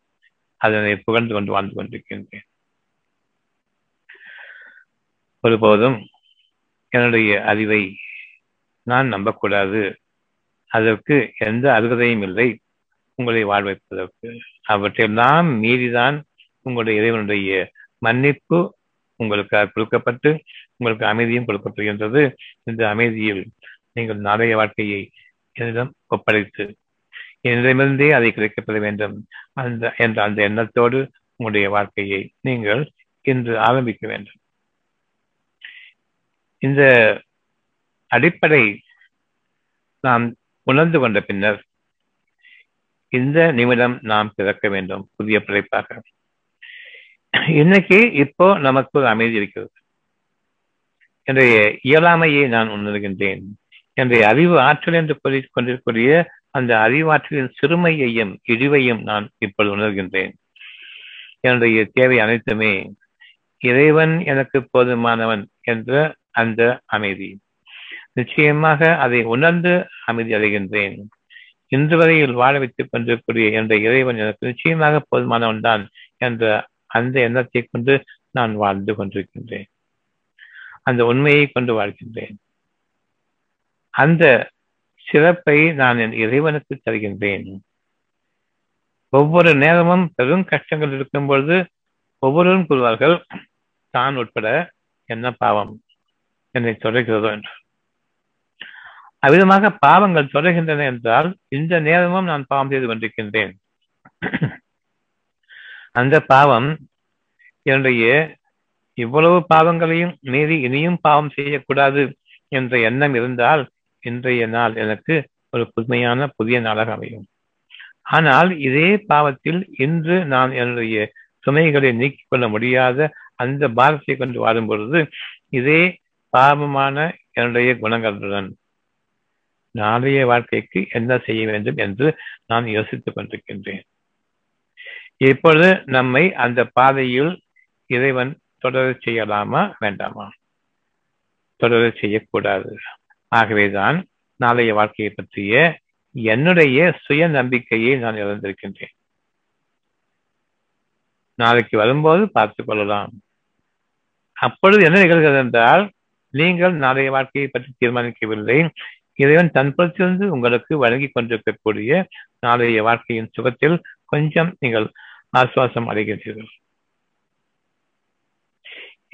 அதனை புகழ்ந்து கொண்டு வாழ்ந்து கொண்டிருக்கின்றேன். ஒருபோதும் என்னுடைய அறிவை நான் நம்பக்கூடாது. அதற்கு எந்த அருகதையும் இல்லை. உங்களை வாழ்வைப்பதற்கு. அவற்றையெல்லாம் மீறிதான் உங்களுடைய இறைவனுடைய மன்னிப்பு உங்களுக்கு கொடுக்கப்பட்டு உங்களுக்கு அமைதியும் கொடுக்கப்படுகின்றது. இந்த அமைதியில் நீங்கள் நாளைய வாழ்க்கையை என்னிடம் ஒப்படைத்து என்னிடமிருந்தே அதை கிடைக்கப்பட வேண்டும். அந்த என்ற அந்த எண்ணத்தோடு உங்களுடைய வாழ்க்கையை நீங்கள் இன்று ஆரம்பிக்க வேண்டும். இந்த அடிப்படை நாம் உணர்ந்து கொண்ட பின்னர் இந்த நிமிடம் நாம் பிறக்க வேண்டும். புதிய பிழைப்பாக. இன்னைக்கு இப்போ நமக்கு ஒரு அமைதி இருக்கிறது. என்னுடைய இயலாமையை நான் உணர்கின்றேன். என்னுடைய அறிவு ஆற்றல் என்று கூறிக் கொண்டிருக்கூடிய அந்த அறிவாற்றலின் சிறுமையையும் இழிவையும் நான் இப்பொழுது உணர்கின்றேன். என்னுடைய தேவை அனைத்துமே இறைவன் எனக்கு போதுமானவன் என்ற அந்த அமைதி. நிச்சயமாக அதை உணர்ந்து அமைதி அடைகின்றேன். இன்று வரையில் வாழ வைத்துக் கொண்டிருக்கூடிய என்ற இறைவன் எனக்கு நிச்சயமாக போதுமானவன் தான் என்ற அந்த எண்ணத்தை கொண்டு நான் வாழ்ந்து கொண்டிருக்கின்றேன். அந்த உண்மையை கொண்டு வாழ்கின்றேன். அந்த சிறப்பை நான் என் இறைவனுக்கு தருகின்றேன். ஒவ்வொரு நேரமும் பெரும் கஷ்டங்கள் இருக்கும் பொழுது ஒவ்வொருவரும் கூறுவார்கள் தான் உட்பட என்ன பாவம்? என்னை தொடர்கிறதோ என்று அவ்விதமாக பாவங்கள் தொடர்கின்றன என்றால் இந்த நேரமும் நான் பாவம் செய்து கொண்டிருக்கின்றேன். அந்த பாவம் என்னுடைய இவ்வளவு பாவங்களையும் மீறி இனியும் பாவம் செய்யக்கூடாது என்ற எண்ணம் இருந்தால் இன்றைய நாள் எனக்கு ஒரு புதுமையான புதிய நாளாக அமையும். ஆனால் இதே பாவத்தில் இன்று நான் என்னுடைய சுமைகளை நீக்கிக் கொள்ள முடியாத அந்த பாரத்தை கொண்டு வாடும் பொழுது இதே பாவமான என்னுடைய குணங்களுடன் நாளைய வாழ்க்கைக்கு என்ன செய்ய வேண்டும் என்று நான் யோசித்துக் கொண்டிருக்கின்றேன். இப்பொழுது நம்மை அந்த பாதையில் இறைவன் தொடர செய்யலாமா வேண்டாமா? தொடர செய்யக்கூடாது. ஆகவேதான் நாளைய வாழ்க்கையை பற்றிய என்னுடைய சுய நம்பிக்கையை நான் இழந்திருக்கின்றேன். நாளைக்கு வரும்போது பார்த்துக் கொள்ளலாம். அப்பொழுது என்ன நிகழ்கிறது என்றால் நீங்கள் நாளைய வாழ்க்கையை பற்றி தீர்மானிக்கவில்லை. இறைவன் தன்புறத்திலிருந்து உங்களுக்கு வழங்கி கொண்டிருக்கக்கூடிய நாளைய வாழ்க்கையின் சுகத்தில் கொஞ்சம் நீங்கள் ஆசுவாசம் அடைகின்றீர்கள்.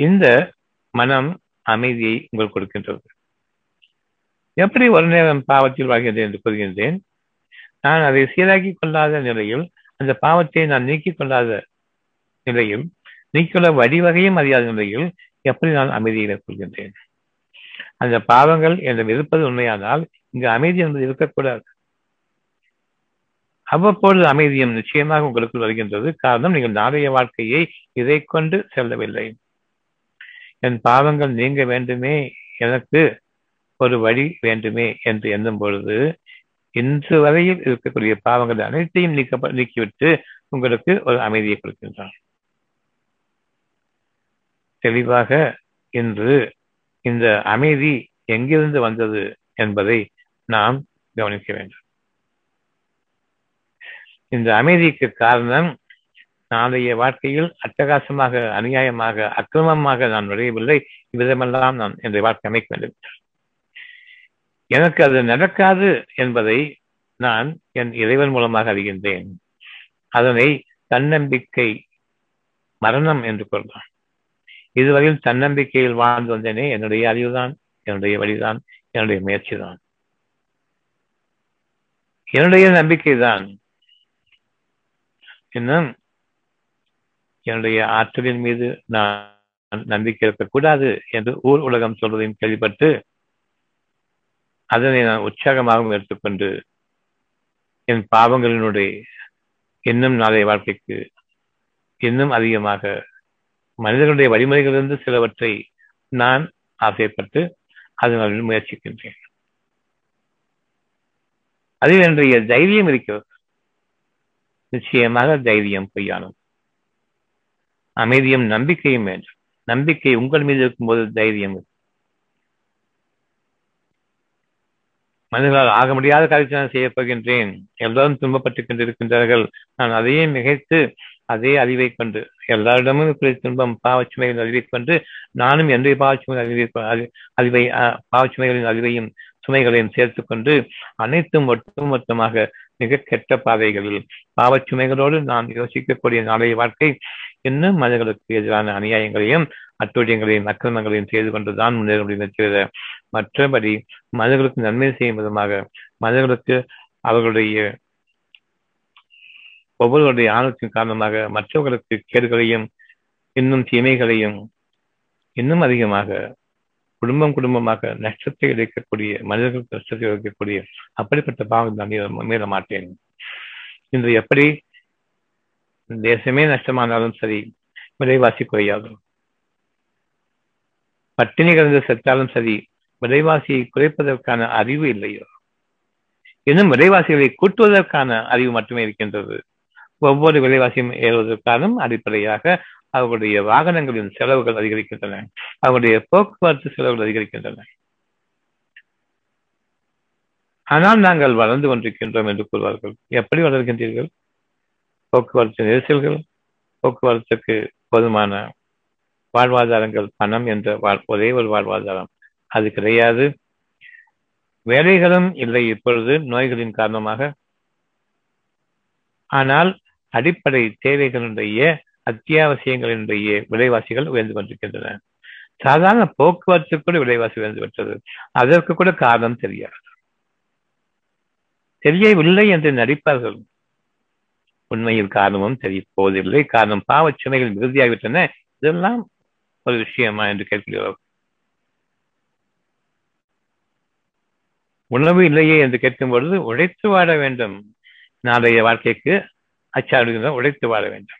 இந்த மனம் அமைதியை உங்களுக்கு கொடுக்கின்றது. எப்படி ஒரு நேரம் பாவத்தில் வாழ்கின்றேன் என்று கூறுகின்றேன்? நான் அதை சீராக்கி கொள்ளாத நிலையில் அந்த பாவத்தை நான் நீக்கிக் கொள்ளாத நிலையில் நீக்கிக்கொள்ள வழிவகையும் அறியாத நிலையில் எப்படி நான் அமைதியில் கொள்கின்றேன் அந்த பாவங்கள் என்னிடம் இருப்பது உண்மையானால் இங்கு அமைதி என்பது இருக்கக்கூடாது. அவ்வப்பொழுது அமைதியும் நிச்சயமாக உங்களுக்குள் வருகின்றது. காரணம் நீங்கள் நாளைய வாழ்க்கையை இதை கொண்டு செல்லவில்லை. என் பாவங்கள் நீங்க வேண்டுமே எனக்கு ஒரு வழி வேண்டுமே என்று எண்ணும் பொழுது இன்று வரையில் இருக்கக்கூடிய பாவங்கள் அனைத்தையும் நீக்க நீக்கிவிட்டு உங்களுக்கு ஒரு அமைதியை கொடுக்கின்றான். தெளிவாக இன்று இந்த அமைதி எங்கிருந்து வந்தது என்பதை நாம் கவனிக்க வேண்டும். இந்த அமைதிக்கு காரணம் நாளைய வாழ்க்கையில் அட்டகாசமாக அநியாயமாக அக்கிரமமாக நான் நுழையவில்லை. இவ்விதமெல்லாம் நான் என்னுடைய வாழ்க்கை அமைக்க வேண்டும். எனக்கு அது நடக்காது என்பதை நான் என் இறைவன் மூலமாக அறிகின்றேன். அதனை தன்னம்பிக்கை மரணம் என்று கொள்ளலாம் இதுவரையில் தன்னம்பிக்கையில் வாழ்ந்து வந்தேனே என்னுடைய அறிவுதான் என்னுடைய வழிதான் என்னுடைய முயற்சி தான் என்னுடைய நம்பிக்கை தான் இன்னும் என்னுடைய ஆற்றலின் மீது நான் நம்பிக்கை இருக்கக்கூடாது என்று ஊர் உலகம் சொல்வதையும் கேள்விப்பட்டு அதனை நான் உற்சாகமாகவும் எடுத்துக்கொண்டு என் பாவங்களினுடைய இன்னும் நாளைய வாழ்க்கைக்கு இன்னும் அதிகமாக மனிதர்களுடைய வழிமுறைகளிலிருந்து சிலவற்றை நான் ஆசைப்பட்டு அதனால் முயற்சிக்கின்றேன். அதில் என்னுடைய தைரியம் இருக்கிறது. நிச்சயமாக தைரியம் பொய்யானது. அமைதியும் நம்பிக்கையும் வேண்டும். நம்பிக்கை உங்கள் மீது இருக்கும்போது தைரியம் மனிதர்களால் ஆக முடியாத காரியத்தை நான் செய்யப் போகின்றேன். எல்லாரும் துன்பப்பட்டுக் கொண்டிருக்கின்றார்கள். நான் அதையே மிகைத்து அதே அறிவை கொண்டு எல்லாரிடமும் இப்படி துன்பம் பாவச்சுமைகளின் அறிவை கொண்டு நானும் என்னுடைய பாவச்சுமை அறிவை அறிவை பாவச்சுமைகளின் அறிவையும் சுமைகளையும் சேர்த்து கொண்டு அனைத்தும் ஒட்டுமொத்தமாக மிக கெட்ட பாதைகளில் பாவச்சுமைகளோடு நான் யோசிக்கக்கூடிய நாளைய வாழ்க்கை இன்னும் மனிதர்களுக்கு எதிரான அநியாயங்களையும் அட்டுழியங்களையும் அக்கிரமங்களையும் செய்து கொண்டுதான் முன்னேற முடியும் தவிர மற்றபடி மனிதர்களுக்கு நன்மை செய்யும் விதமாக மனிதர்களுக்கு அவர்களுடைய ஒவ்வொருவருடைய ஆணவத்தின் காரணமாக மற்றவர்களுக்கு கேடுகளையும் இன்னும் தீமைகளையும் இன்னும் அதிகமாக குடும்பம் குடும்பமாக நஷ்டத்தை இழைக்கக்கூடிய மனிதர்களுக்கு நஷ்டத்தை இழைக்கக்கூடிய அப்படிப்பட்ட பாவம் நான் மீற மாட்டேன். இன்று எப்படி தேசமே நஷ்டமானாலும் சரி விலைவாசி குறையாது பட்டினி கிடந்து செத்தாலும் சரி விலைவாசியை குறைப்பதற்கான அறிவு இல்லையோ? இன்னும் விலைவாசிகளை கூட்டுவதற்கான அறிவு மட்டுமே இருக்கின்றது. ஒவ்வொரு விலைவாசியும் ஏறுவதற்கான அடிப்படையாக அவர்களுடைய வாகனங்களின் செலவுகள் அதிகரிக்கின்றன. அவருடைய போக்குவரத்து செலவுகள் அதிகரிக்கின்றன. ஆனால் நாங்கள் வளர்ந்து கொண்டிருக்கின்றோம் என்று கூறுவார்கள். எப்படி வளர்கின்றீர்கள்? போக்குவரத்து நெரிசல்கள் போக்குவரத்துக்கு போதுமான வாழ்வாதாரங்கள் பணம் என்ற ஒரே ஒரு வாழ்வாதாரம். அது கிடையாது. வேலைகளும் இல்லை இப்பொழுது நோய்களின் காரணமாக. ஆனால் அடிப்படை தேவைகளினுடைய அத்தியாவசியங்களினுடைய விலைவாசிகள் உயர்ந்து கொண்டிருக்கின்றன. சாதாரண போக்குவரத்து கூட விலைவாசி உயர்ந்து விட்டது. அதற்கு கூட காரணம் தெரியாது. தெரியவில்லை என்று நடிப்பார்கள். உண்மையில் காரணமும் தெரிய போவதில்லை காரணம் பாவச் சுமைகள் மிகுதியாகிவிட்டன. இதெல்லாம் ஒரு விஷயமா என்று கேட்கிறோம் உணவு இல்லையே என்று கேட்கும் பொழுது உழைத்து வாழ வேண்டும். நாளைய வாழ்க்கைக்கு அச்சாடு உழைத்து வாழ வேண்டும்.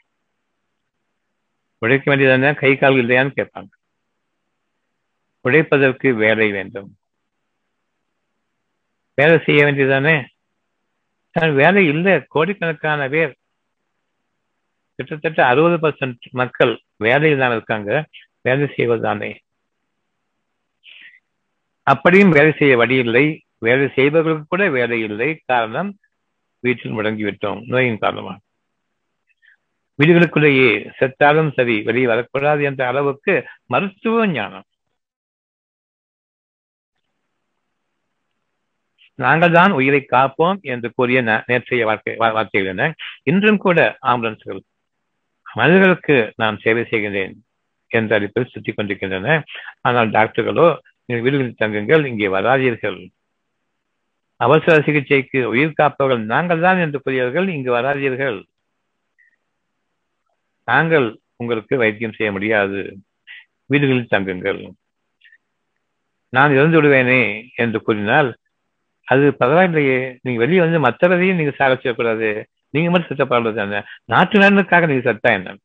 உழைக்க வேண்டியதான கை கால் இல்லையான்னு கேட்பாங்க. உழைப்பதற்கு வேலை வேண்டும். வேலை செய்ய வேண்டியதானே வேலை இல்லை. கோடிக்கணக்கான பேர். கிட்டத்தட்ட அறுபது பர்சன்ட் மக்கள் வேலையில் தான் இருக்காங்க. வேலை செய்வதுதானே அப்படியும் வேலை செய்ய வழி இல்லை. வேலை செய்பவர்களுக்கு கூட வேலை இல்லை. காரணம் வீட்டில் முடங்கிவிட்டோம். நோயின் காரணமாக. வீடுகளுக்குள்ளேயே செத்தாலும் சரி வெளியே வரக்கூடாது என்ற அளவுக்கு மருத்துவ ஞானம். நாங்கள் தான் உயிரை காப்போம் என்று கூறிய நேற்றைய வார்த்தை வார்த்தைகள் என இன்றும் கூட ஆம்புலன்ஸ்கள் மனிதர்களுக்கு நான் சேவை செய்கின்றேன் என்ற அடிப்பில் சுற்றிக் கொண்டிருக்கின்றன. ஆனால் டாக்டர்களோ நீங்கள் வீடுகளில் தங்குங்கள் இங்கே வராதீர்கள். அவசர சிகிச்சைக்கு உயிர் காப்பவர்கள் நாங்கள் தான் என்று கூறியவர்கள் இங்கு வராதீர்கள். நாங்கள் உங்களுக்கு வைத்தியம் செய்ய முடியாது. வீடுகளில் தங்குங்கள். நான் இறந்து விடுவேனே என்று கூறினால் அது பரவாயில்லையே நீங்க வெளியே வந்து மற்றவரையும் நீங்க சாக செய்யக்கூடாது. நீங்க மட்டும் சட்டப்படுறது என்ன நாட்டு நலனுக்காக நீங்க சட்டா என்ன?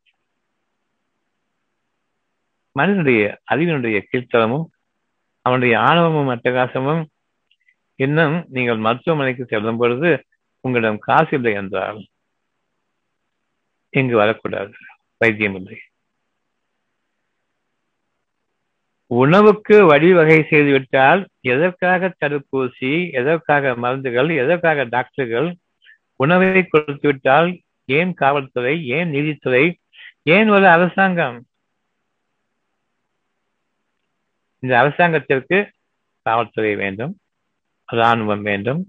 மனிதனுடைய அறிவினுடைய கீழ்த்தலமும் அவனுடைய ஆணவமும் அட்டகாசமும் இன்னும் நீங்கள் மருத்துவமனைக்கு செல்லும் பொழுது உங்களிடம் காசு இல்லை என்றால் இங்கு வரக்கூடாது. வைத்தியம் இல்லை உணவுக்கு வழிவகை செய்துவிட்டால் எதற்காக தடுப்பூசி எதற்காக மருந்துகள் எதற்காக டாக்டர்கள் உணவை கொடுத்து விட்டால் ஏன் காவல்துறை ஏன் நீதித்துறை ஏன் ஒரு அரசாங்கம்? இந்த அரசாங்கத்திற்கு காவல்துறை வேண்டும் இராணுவம் வேண்டும்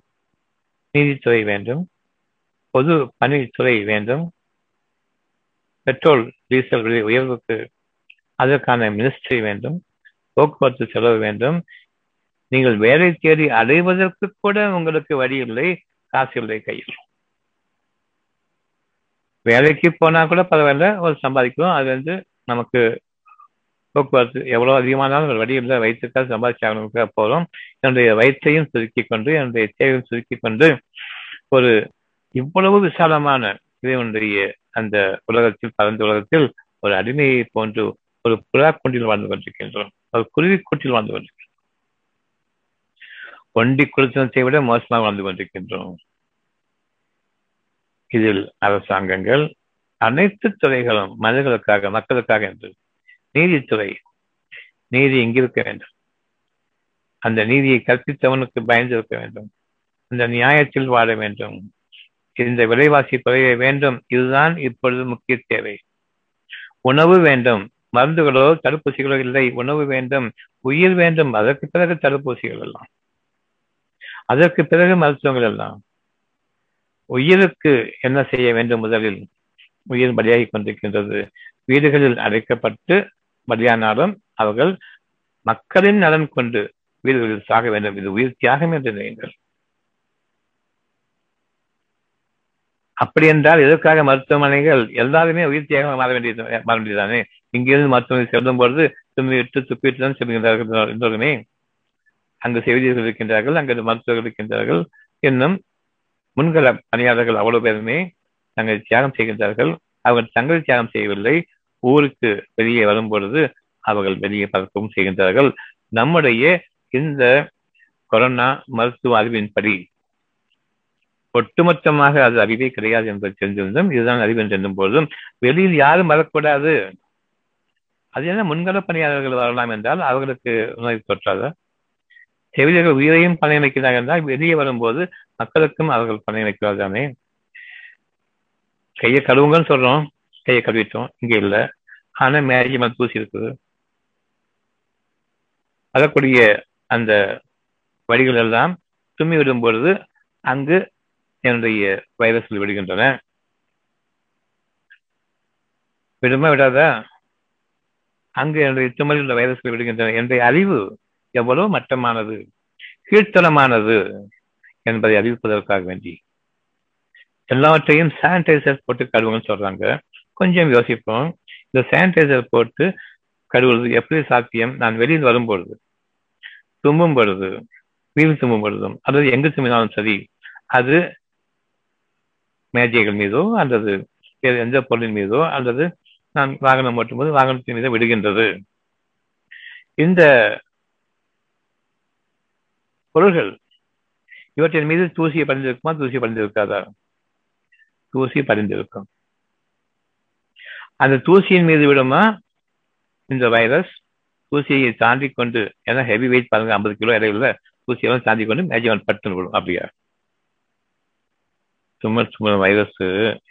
நீதித்துறை வேண்டும் பொது பணித்துறை வேண்டும் பெட்ரோல் டீசல் விலை உயர்வுக்கு அதற்கான மினிஸ்ட்ரி வேண்டும் போக்குவரத்து செலவு வேண்டும். நீங்கள் வேலை தேடி அடைவதற்கு கூட உங்களுக்கு வழி இல்லை காசு இல்லை கையில். வேலைக்கு போனா கூட பரவாயில்ல ஒரு சம்பாதிக்கும் அது வந்து நமக்கு போக்குவரத்து எவ்வளவு அதிகமானாலும் ஒரு வழி இல்லை வயிற்றுக்காக சம்பாதிச்சாங்க போதும் என்னுடைய வயிற்றையும் சுருக்கி கொண்டு என்னுடைய தேவையும் சுருக்கி கொண்டு ஒரு இவ்வளவு விசாலமான இறைவனுடைய அந்த உலகத்தில் பரந்த உலகத்தில் ஒரு அடிமையை போன்று ஒரு புறா வாழ்ந்து கொண்டிருக்கின்றோம். ஒரு குருவி கூட்டில் வாழ்ந்து கொண்டிருக்கின்றோம். ஒண்டி குளித்தனத்தை விட மோசமாக வாழ்ந்து கொண்டிருக்கின்றோம். இதில் அரசாங்கங்கள் அனைத்து துறைகளும் மனிதர்களுக்காக மக்களுக்காக என்று நீதித்துறை நீதி எங்கிருக்க வேண்டும்? அந்த நீதியை கற்பித்தவனுக்கு பயந்திருக்க வேண்டும். அந்த நியாயத்தில் வாழ வேண்டும். இந்த விலைவாசி குறைய வேண்டும். இதுதான் இப்பொழுது முக்கிய தேவை. உணவு வேண்டும். மருந்துகளோ தடுப்பூசிகளோ இல்லை. உணவு வேண்டும். உயிர் வேண்டும். அதற்கு பிறகு தடுப்பூசிகள் எல்லாம். அதற்கு பிறகு மருத்துவங்கள் எல்லாம். உயிருக்கு என்ன செய்ய வேண்டும் முதலில்? உயிர் பலியாகி கொண்டிருக்கின்றது. வீடுகளில் அடைக்கப்பட்டு பலியானாலும் அவர்கள் மக்களின் நலன் கொண்டு வீடுகளில் சாக வேண்டும். இது உயிர் தியாகம் என்று நினைங்கள் அப்படி என்றால் எதற்காக மருத்துவமனைகள் எல்லாருமே உயிர் தியாகமாக மாற வேண்டியது மாற வேண்டியதானே இங்கிருந்து மருத்துவமனை செல்லும் பொழுது தும்பிவிட்டு துப்பிட்டு தான் செல்கின்றார்கள் எல்லோருமே அங்கு செய்தியர்கள் இருக்கின்றார்கள் அங்கு மருத்துவர்கள் இருக்கின்றார்கள். இன்னும் முன்கள பணியாளர்கள் அவ்வளவு பேருமே தங்கள் தியாகம் செய்கின்றார்கள். அவர்கள் தங்கள் தியாகம் செய்யவில்லை. ஊருக்கு வெளியே வரும் பொழுது அவர்கள் வெளியே பறக்கவும் செய்கின்றார்கள். நம்முடைய இந்த கொரோனா மருத்துவ அறிவின்படி ஒட்டுமொத்தமாக அது அறிவே கிடையாது என்பதை தெரிந்திருந்தும் இதுதான் அறிவு என்று போதும் வெளியில் யாரும் வரக்கூடாது. அது என்ன முன்கள பணியாளர்கள் வரலாம் என்றால் அவர்களுக்கு நோய் தொற்றாத. செவிலியர்கள் உயிரையும் பணம் வைக்கிறார்கள் என்றால் வெளியே வரும்போது மக்களுக்கும் அவர்கள் பணம் தானே. கையை கழுவுங்கன்னு சொல்றோம் கையை கழுவிட்டோம் இங்க இல்லை. ஆனா மேஜிமல் தூசி இருக்குது. வரக்கூடிய அந்த வழிகள் எல்லாம் தும்மி விடும் பொழுது அங்கு என்னுடைய வைரஸ்கள் விடுகின்றன. விடுமா விடாதா? அங்கு என்னுடைய தும்மலில் உள்ள வைரஸ்கள் விடுகின்றன. என்னுடைய அறிவு எவ்வளவு மட்டமானது கீழ்த்தனமானது என்பதை அறிவிப்பதற்காக வேண்டி. எல்லாவற்றையும் சானிடைசர் போட்டு கழுவுங்கன்னு சொல்றாங்க. கொஞ்சம் யோசிப்போம். இந்த சானிடைசர் போட்டு கழுவுறது எப்படி சாத்தியம்? நான் வெளியில் வரும்பொழுது தும்பும் பொழுது வீடு தும்பும் பொழுதும் அதாவது எங்கு தும்பினாலும் சரி அது மேஜைகள் மீதோ அல்லது வேறு எந்த பொருளின் மீதோ அல்லது நான் வாகனம் ஓட்டும்போது வாகனத்தின் மீது விடுகின்றது. இந்த பொருள்கள் இவற்றின் மீது தூசியை படிந்திருக்குமா தூசி படிந்திருக்காதா தூசி படிந்திருக்கும் அந்த தூசியின் மீது விடுமா? இந்த வைரஸ் தூசியை தாண்டி கொண்டு ஏன்னா ஹெவி வெயிட் பாருங்க ஐம்பது கிலோ இடையில தூசியெல்லாம் தாண்டி கொண்டு மேஜிக் பட்டுன்னு விடும் அப்படியா? தும்மல் தும்மல் வைரஸ்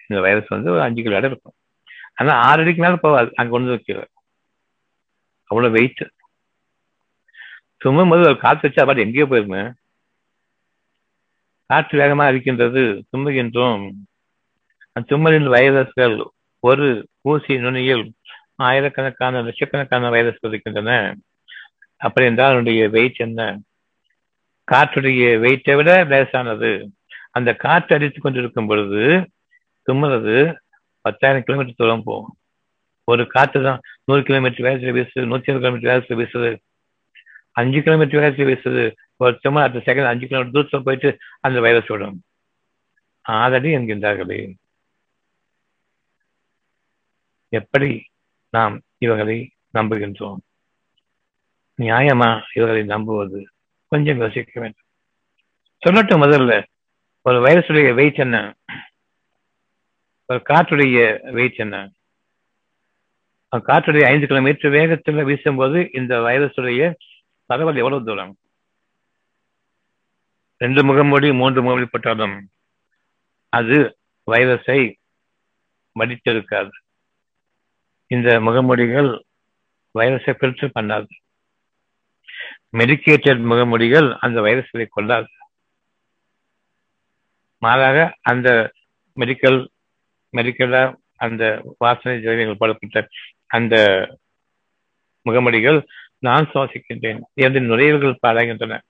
இந்த வைரஸ் வந்து ஒரு அஞ்சு கிலோ இடம் இருக்கும் ஆனா ஆறு அடிக்கு மேல போகாது. அங்க கொண்டு வைக்கிற அவ்வளவு வெயிட் தும்மும் போது ஒரு காற்று வச்சா பாட்டு எங்கேயோ போயிருமே. காற்று வேகமா இருக்கின்றது தும்புகின்றோம். தும்மலின் வைரஸ்கள் ஒரு ஊசி நுனியில் ஆயிரக்கணக்கான லட்சக்கணக்கான வைரஸ்கள் இருக்கின்றன. அப்படி என்றால் அதனுடைய வெயிட் என்ன? காற்றுடைய வெயிட்டை விட லேசானது. அந்த காற்று அடித்து கொண்டிருக்கும் பொழுது தும்முறது பத்தாயிரம் கிலோமீட்டர் தூரம் போகும். ஒரு காற்று தான் நூறு கிலோமீட்டர் வேகத்தில் வீசுது நூற்றி இருபது கிலோமீட்டர் வேகத்தில் வீசுது அஞ்சு கிலோமீட்டர் வேகத்தில் வீசுது. ஒரு சும்மா அடுத்த செகண்ட் அஞ்சு கிலோமீட்டர் தூரத்தில் போயிட்டு அந்த வைரஸ் விடும் ஆதடி என்கின்றார்களே எப்படி நாம் இவர்களை நம்புகின்றோம்? நியாயமா இவர்களை நம்புவது? கொஞ்சம் யோசிக்க வேண்டும். சொல்லட்டும் முதல்ல ஒரு வைரஸுடைய வெயிட் என்ன? ஒரு காற்றுடைய வெயிட் என்ன? காற்றுடைய ஐந்து கிலோமீட்டர் வேகத்தில் வீசும்போது இந்த வைரஸுடைய பரவல் எவ்வளவு தூரம்? ரெண்டு முகமூடி மூன்று முகமூடி போட்டாலும் அது வைரஸை மடித்திருக்காது. இந்த முகமூடிகள் வைரஸை பில்டர் பண்ணாது. மெடிக்கேட்டட் முகமூடிகள் அந்த வைரஸ்களை கொள்ளாது. மாறாக அந்த மெடிக்கல் மெடிக்கலா அந்த வாசனை திரவியங்கள் போடப்பட்ட அந்த முகமடிகள் நான் சுவாசிக்கின்றேன் இரண்டு நுழைவுகள் பாடாகின்றன.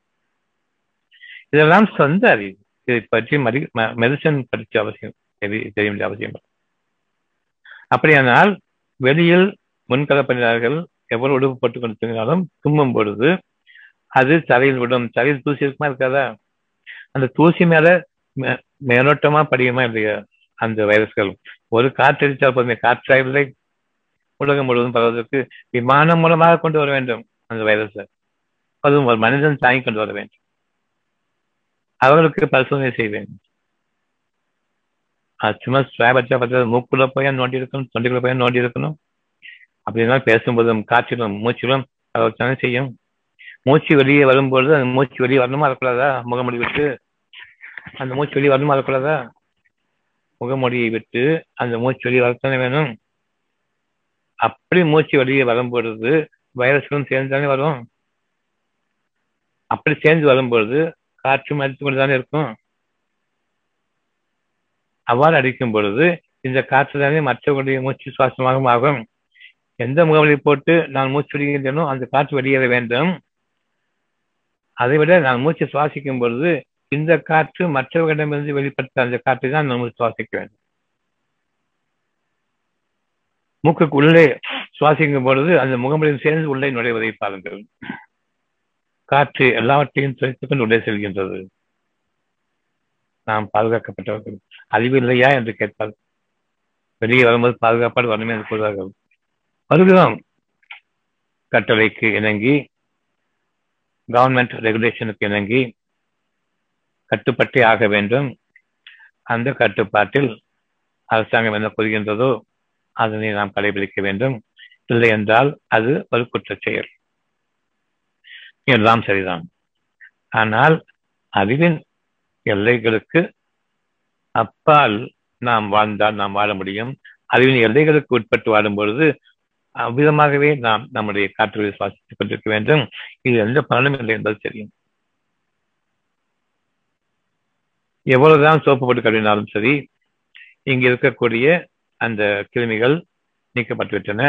இதெல்லாம் சொந்த அறிவு. இதை பற்றி மதி மெடிசன் படிச்ச அவசியம் தெரிய வேண்டிய அவசியம் அப்படியானால் வெளியில் முன்கலப்பணியாளர்கள் எவ்வளவு உடுப்பு போட்டுக் கொண்டிருந்தாலும் தும்மும் பொழுது அது தலையில் விடும். தலையில் தூசி இருக்குமா இருக்காதா? அந்த தூசி மேல மேலோட்டமா படியுமா இல்லையா? அந்த வைரஸ்கள் ஒரு காற்றடித்தால் போதுமே காற்றாயில்லை உலகம் முழுவதும் பரவதற்கு விமானம் மூலமாக கொண்டு வர வேண்டும் அந்த வைரஸை அதுவும் ஒரு மனிதன் தாங்கி கொண்டு வர வேண்டும். அவர்களுக்கு பரிசோதனை செய்ய வேண்டும். சும்மா ஸ்வாப் பார்த்தா மூக்குள்ள போய் நோண்டி இருக்கணும்? தொண்டைக்குள்ள போய் நோண்டி இருக்கணும்? அப்படின்னா பேசும்போதும் காற்றிலும் மூச்சிலும் அவர் தானே செய்யும்? மூச்சு வெளியே வரும்பொழுது அந்த மூச்சு வெளியே வரணுமா? அதுக்குள்ளதா முகமூடி விட்டு அந்த மூச்சு வெளியே வரணுமா வரக்கூடாதா முகமூடியை விட்டு அந்த மூச்சு வெளியே வரத்தானே வேணும்? அப்படி மூச்சு வெளியே வரும்பொழுது வைரஸ்களும் சேர்ந்து தானே வரும்? அப்படி சேர்ந்து வரும்பொழுது காற்றும் அடித்து கொண்டு தானே இருக்கும்? அவ்வாறு அடிக்கும் பொழுது இந்த காற்று தானே மற்றவர்களுடைய மூச்சு சுவாசமாகவும் ஆகும். எந்த முகவரி போட்டு நான் மூச்சு விடுகின்றனோ அந்த காற்று வெளியேற வேண்டும். அதை விட நான் மூச்சு சுவாசிக்கும் பொழுது இந்த காற்று மற்றவர்களிடமிருந்து வெளிப்பட்ட அந்த காற்றை தான் நம்ம சுவாசிக்க வேண்டும். மூக்குக்கு உள்ளே சுவாசிக்கும் பொழுது அந்த முகமொழியும் சேர்ந்து உள்ளே நுழைவதை பாருங்கள். காற்று எல்லாவற்றையும் துளைத்துக் கொண்டு உள்ளே செல்கின்றது. நாம் பாதுகாக்கப்பட்டவர்கள். அறிவு இல்லையா என்று கேட்பார் வெளியே வரும்போது பாதுகாப்பாடு வரணுமே என்று கூறுவார்கள். வருகிறோம் கட்டளைக்கு இணங்கி கவர்மெண்ட் ரெகுலேஷனுக்கு இணங்கி கட்டுப்பட்டே ஆக வேண்டும். அந்த கட்டுப்பாட்டில் அரசாங்கம் என்ன கூறுகின்றதோ அதனை நாம் கடைபிடிக்க வேண்டும். இல்லை என்றால் அது ஒரு குற்றச் செயல் எல்லாம் சரிதான். ஆனால் அறிவின் எல்லைகளுக்கு அப்பால் நாம் வாழ்ந்தால் நாம் வாழ முடியும். அறிவின் எல்லைகளுக்கு உட்பட்டு வாழும் பொழுது அவ்விதமாகவே நாம் நம்முடைய காற்றுகளை சுவாசித்துக் கொண்டிருக்க வேண்டும். இது எந்த பலனும் இல்லை என்பது தெரியும். எவ்வளவுதான் சோப்பு போட்டு கழுவினாலும் சரி இங்கு இருக்கக்கூடிய அந்த கிருமிகள் நீக்கப்பட்டுவிட்டன.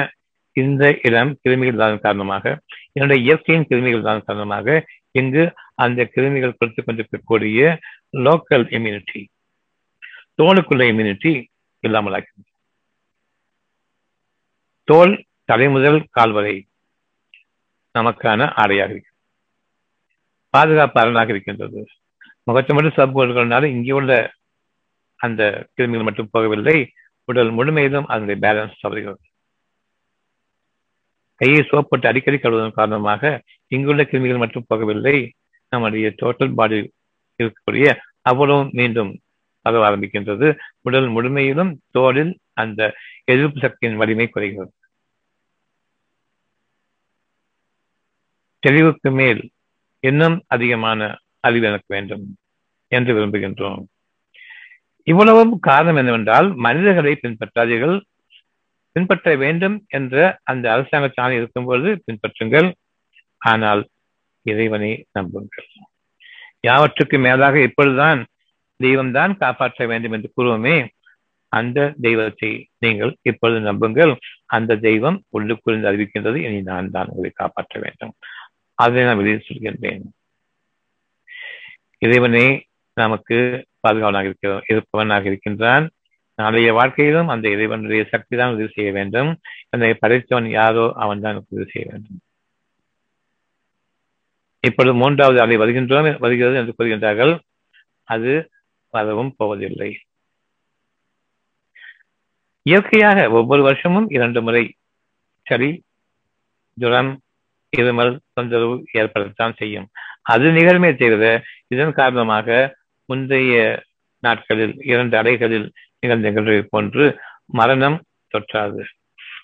இந்த இடம் கிருமிகள் தான் காரணமாக என்னுடைய இயற்கையின் கிருமிகள் தான் காரணமாக இங்கு அந்த கிருமிகள் கொடுத்து கொண்டிருக்கக்கூடிய லோக்கல் இம்யூனிட்டி தோலுக்குள்ள இம்யூனிட்டி இல்லாமல் ஆகிறது தோல் தலைமுதல் கால்வரை நமக்கான ஆடையாக இருக்கிறது. பாதுகாப்பு அரணாக இருக்கின்றது. முகத்தை மட்டும் சப் போட்டுக்கிறதுனால இங்கே உள்ள அந்த கிருமிகள் மட்டும் போகவில்லை. உடல் முழுமையிலும் அதனுடைய பேலன்ஸ் தவறுகிறது கையை சோப்பட்டு அடிக்கடி கழுவதன் காரணமாக இங்குள்ள கிருமிகள் மட்டும் போகவில்லை. நம்முடைய டோட்டல் பாடி இருக்கக்கூடிய அவ்வளவும் மீண்டும் பரவ ஆரம்பிக்கின்றது. உடல் முழுமையிலும் தோலில் அந்த எதிர்ப்பு சக்தியின் வலிமை குறைகிறது. தெளிவுக்கு மேல் இன்னும் அதிகமான அறிவு எனக்கு வேண்டும் என்று விரும்புகின்றோம். இவ்வளவும் காரணம் என்னவென்றால் மனிதர்களை பின்பற்றாதீர்கள். பின்பற்ற வேண்டும் என்ற அந்த அரசாங்க சாணி இருக்கும்போது பின்பற்றுங்கள். ஆனால் இறைவனை நம்புங்கள். யாவற்றுக்கு மேலாக இப்பொழுதுதான் தெய்வம்தான் காப்பாற்ற வேண்டும் என்று கூறுவோமே அந்த தெய்வத்தை நீங்கள் இப்பொழுது நம்புங்கள். அந்த தெய்வம் உள்ளுக்குள் அறிவிக்கின்றது. இனி நான் தான் உங்களை காப்பாற்ற வேண்டும். அதை நான் வெளியே சொல்கின்றேன். இறைவனே நமக்கு பாதுகாவலாக இருக்கிற இருப்பவனாக இருக்கின்றான். நாளைய வாழ்க்கையிலும் அந்த இறைவனுடைய சக்தி தான் உதவி செய்ய வேண்டும். அந்த படைத்தவன் யாரோ அவன் தான் உதவி செய்ய வேண்டும். இப்பொழுது மூன்றாவது அலை வருகின்றோம் வருகிறது என்று கூறுகின்றார்கள். அது வரவும் போவதில்லை. இயற்கையாக ஒவ்வொரு வருஷமும் இரண்டு முறை சளி ஜுரம் இருமல் தொந்தரவு ஏற்படத்தான் செய்யும். அது நிகழ்மை தவிர இதன் காரணமாக முந்தைய நாட்களில் இரண்டு அடைகளில் நிகழ்ந்த நிகழ்வை போன்று மரணம் தொற்றாது.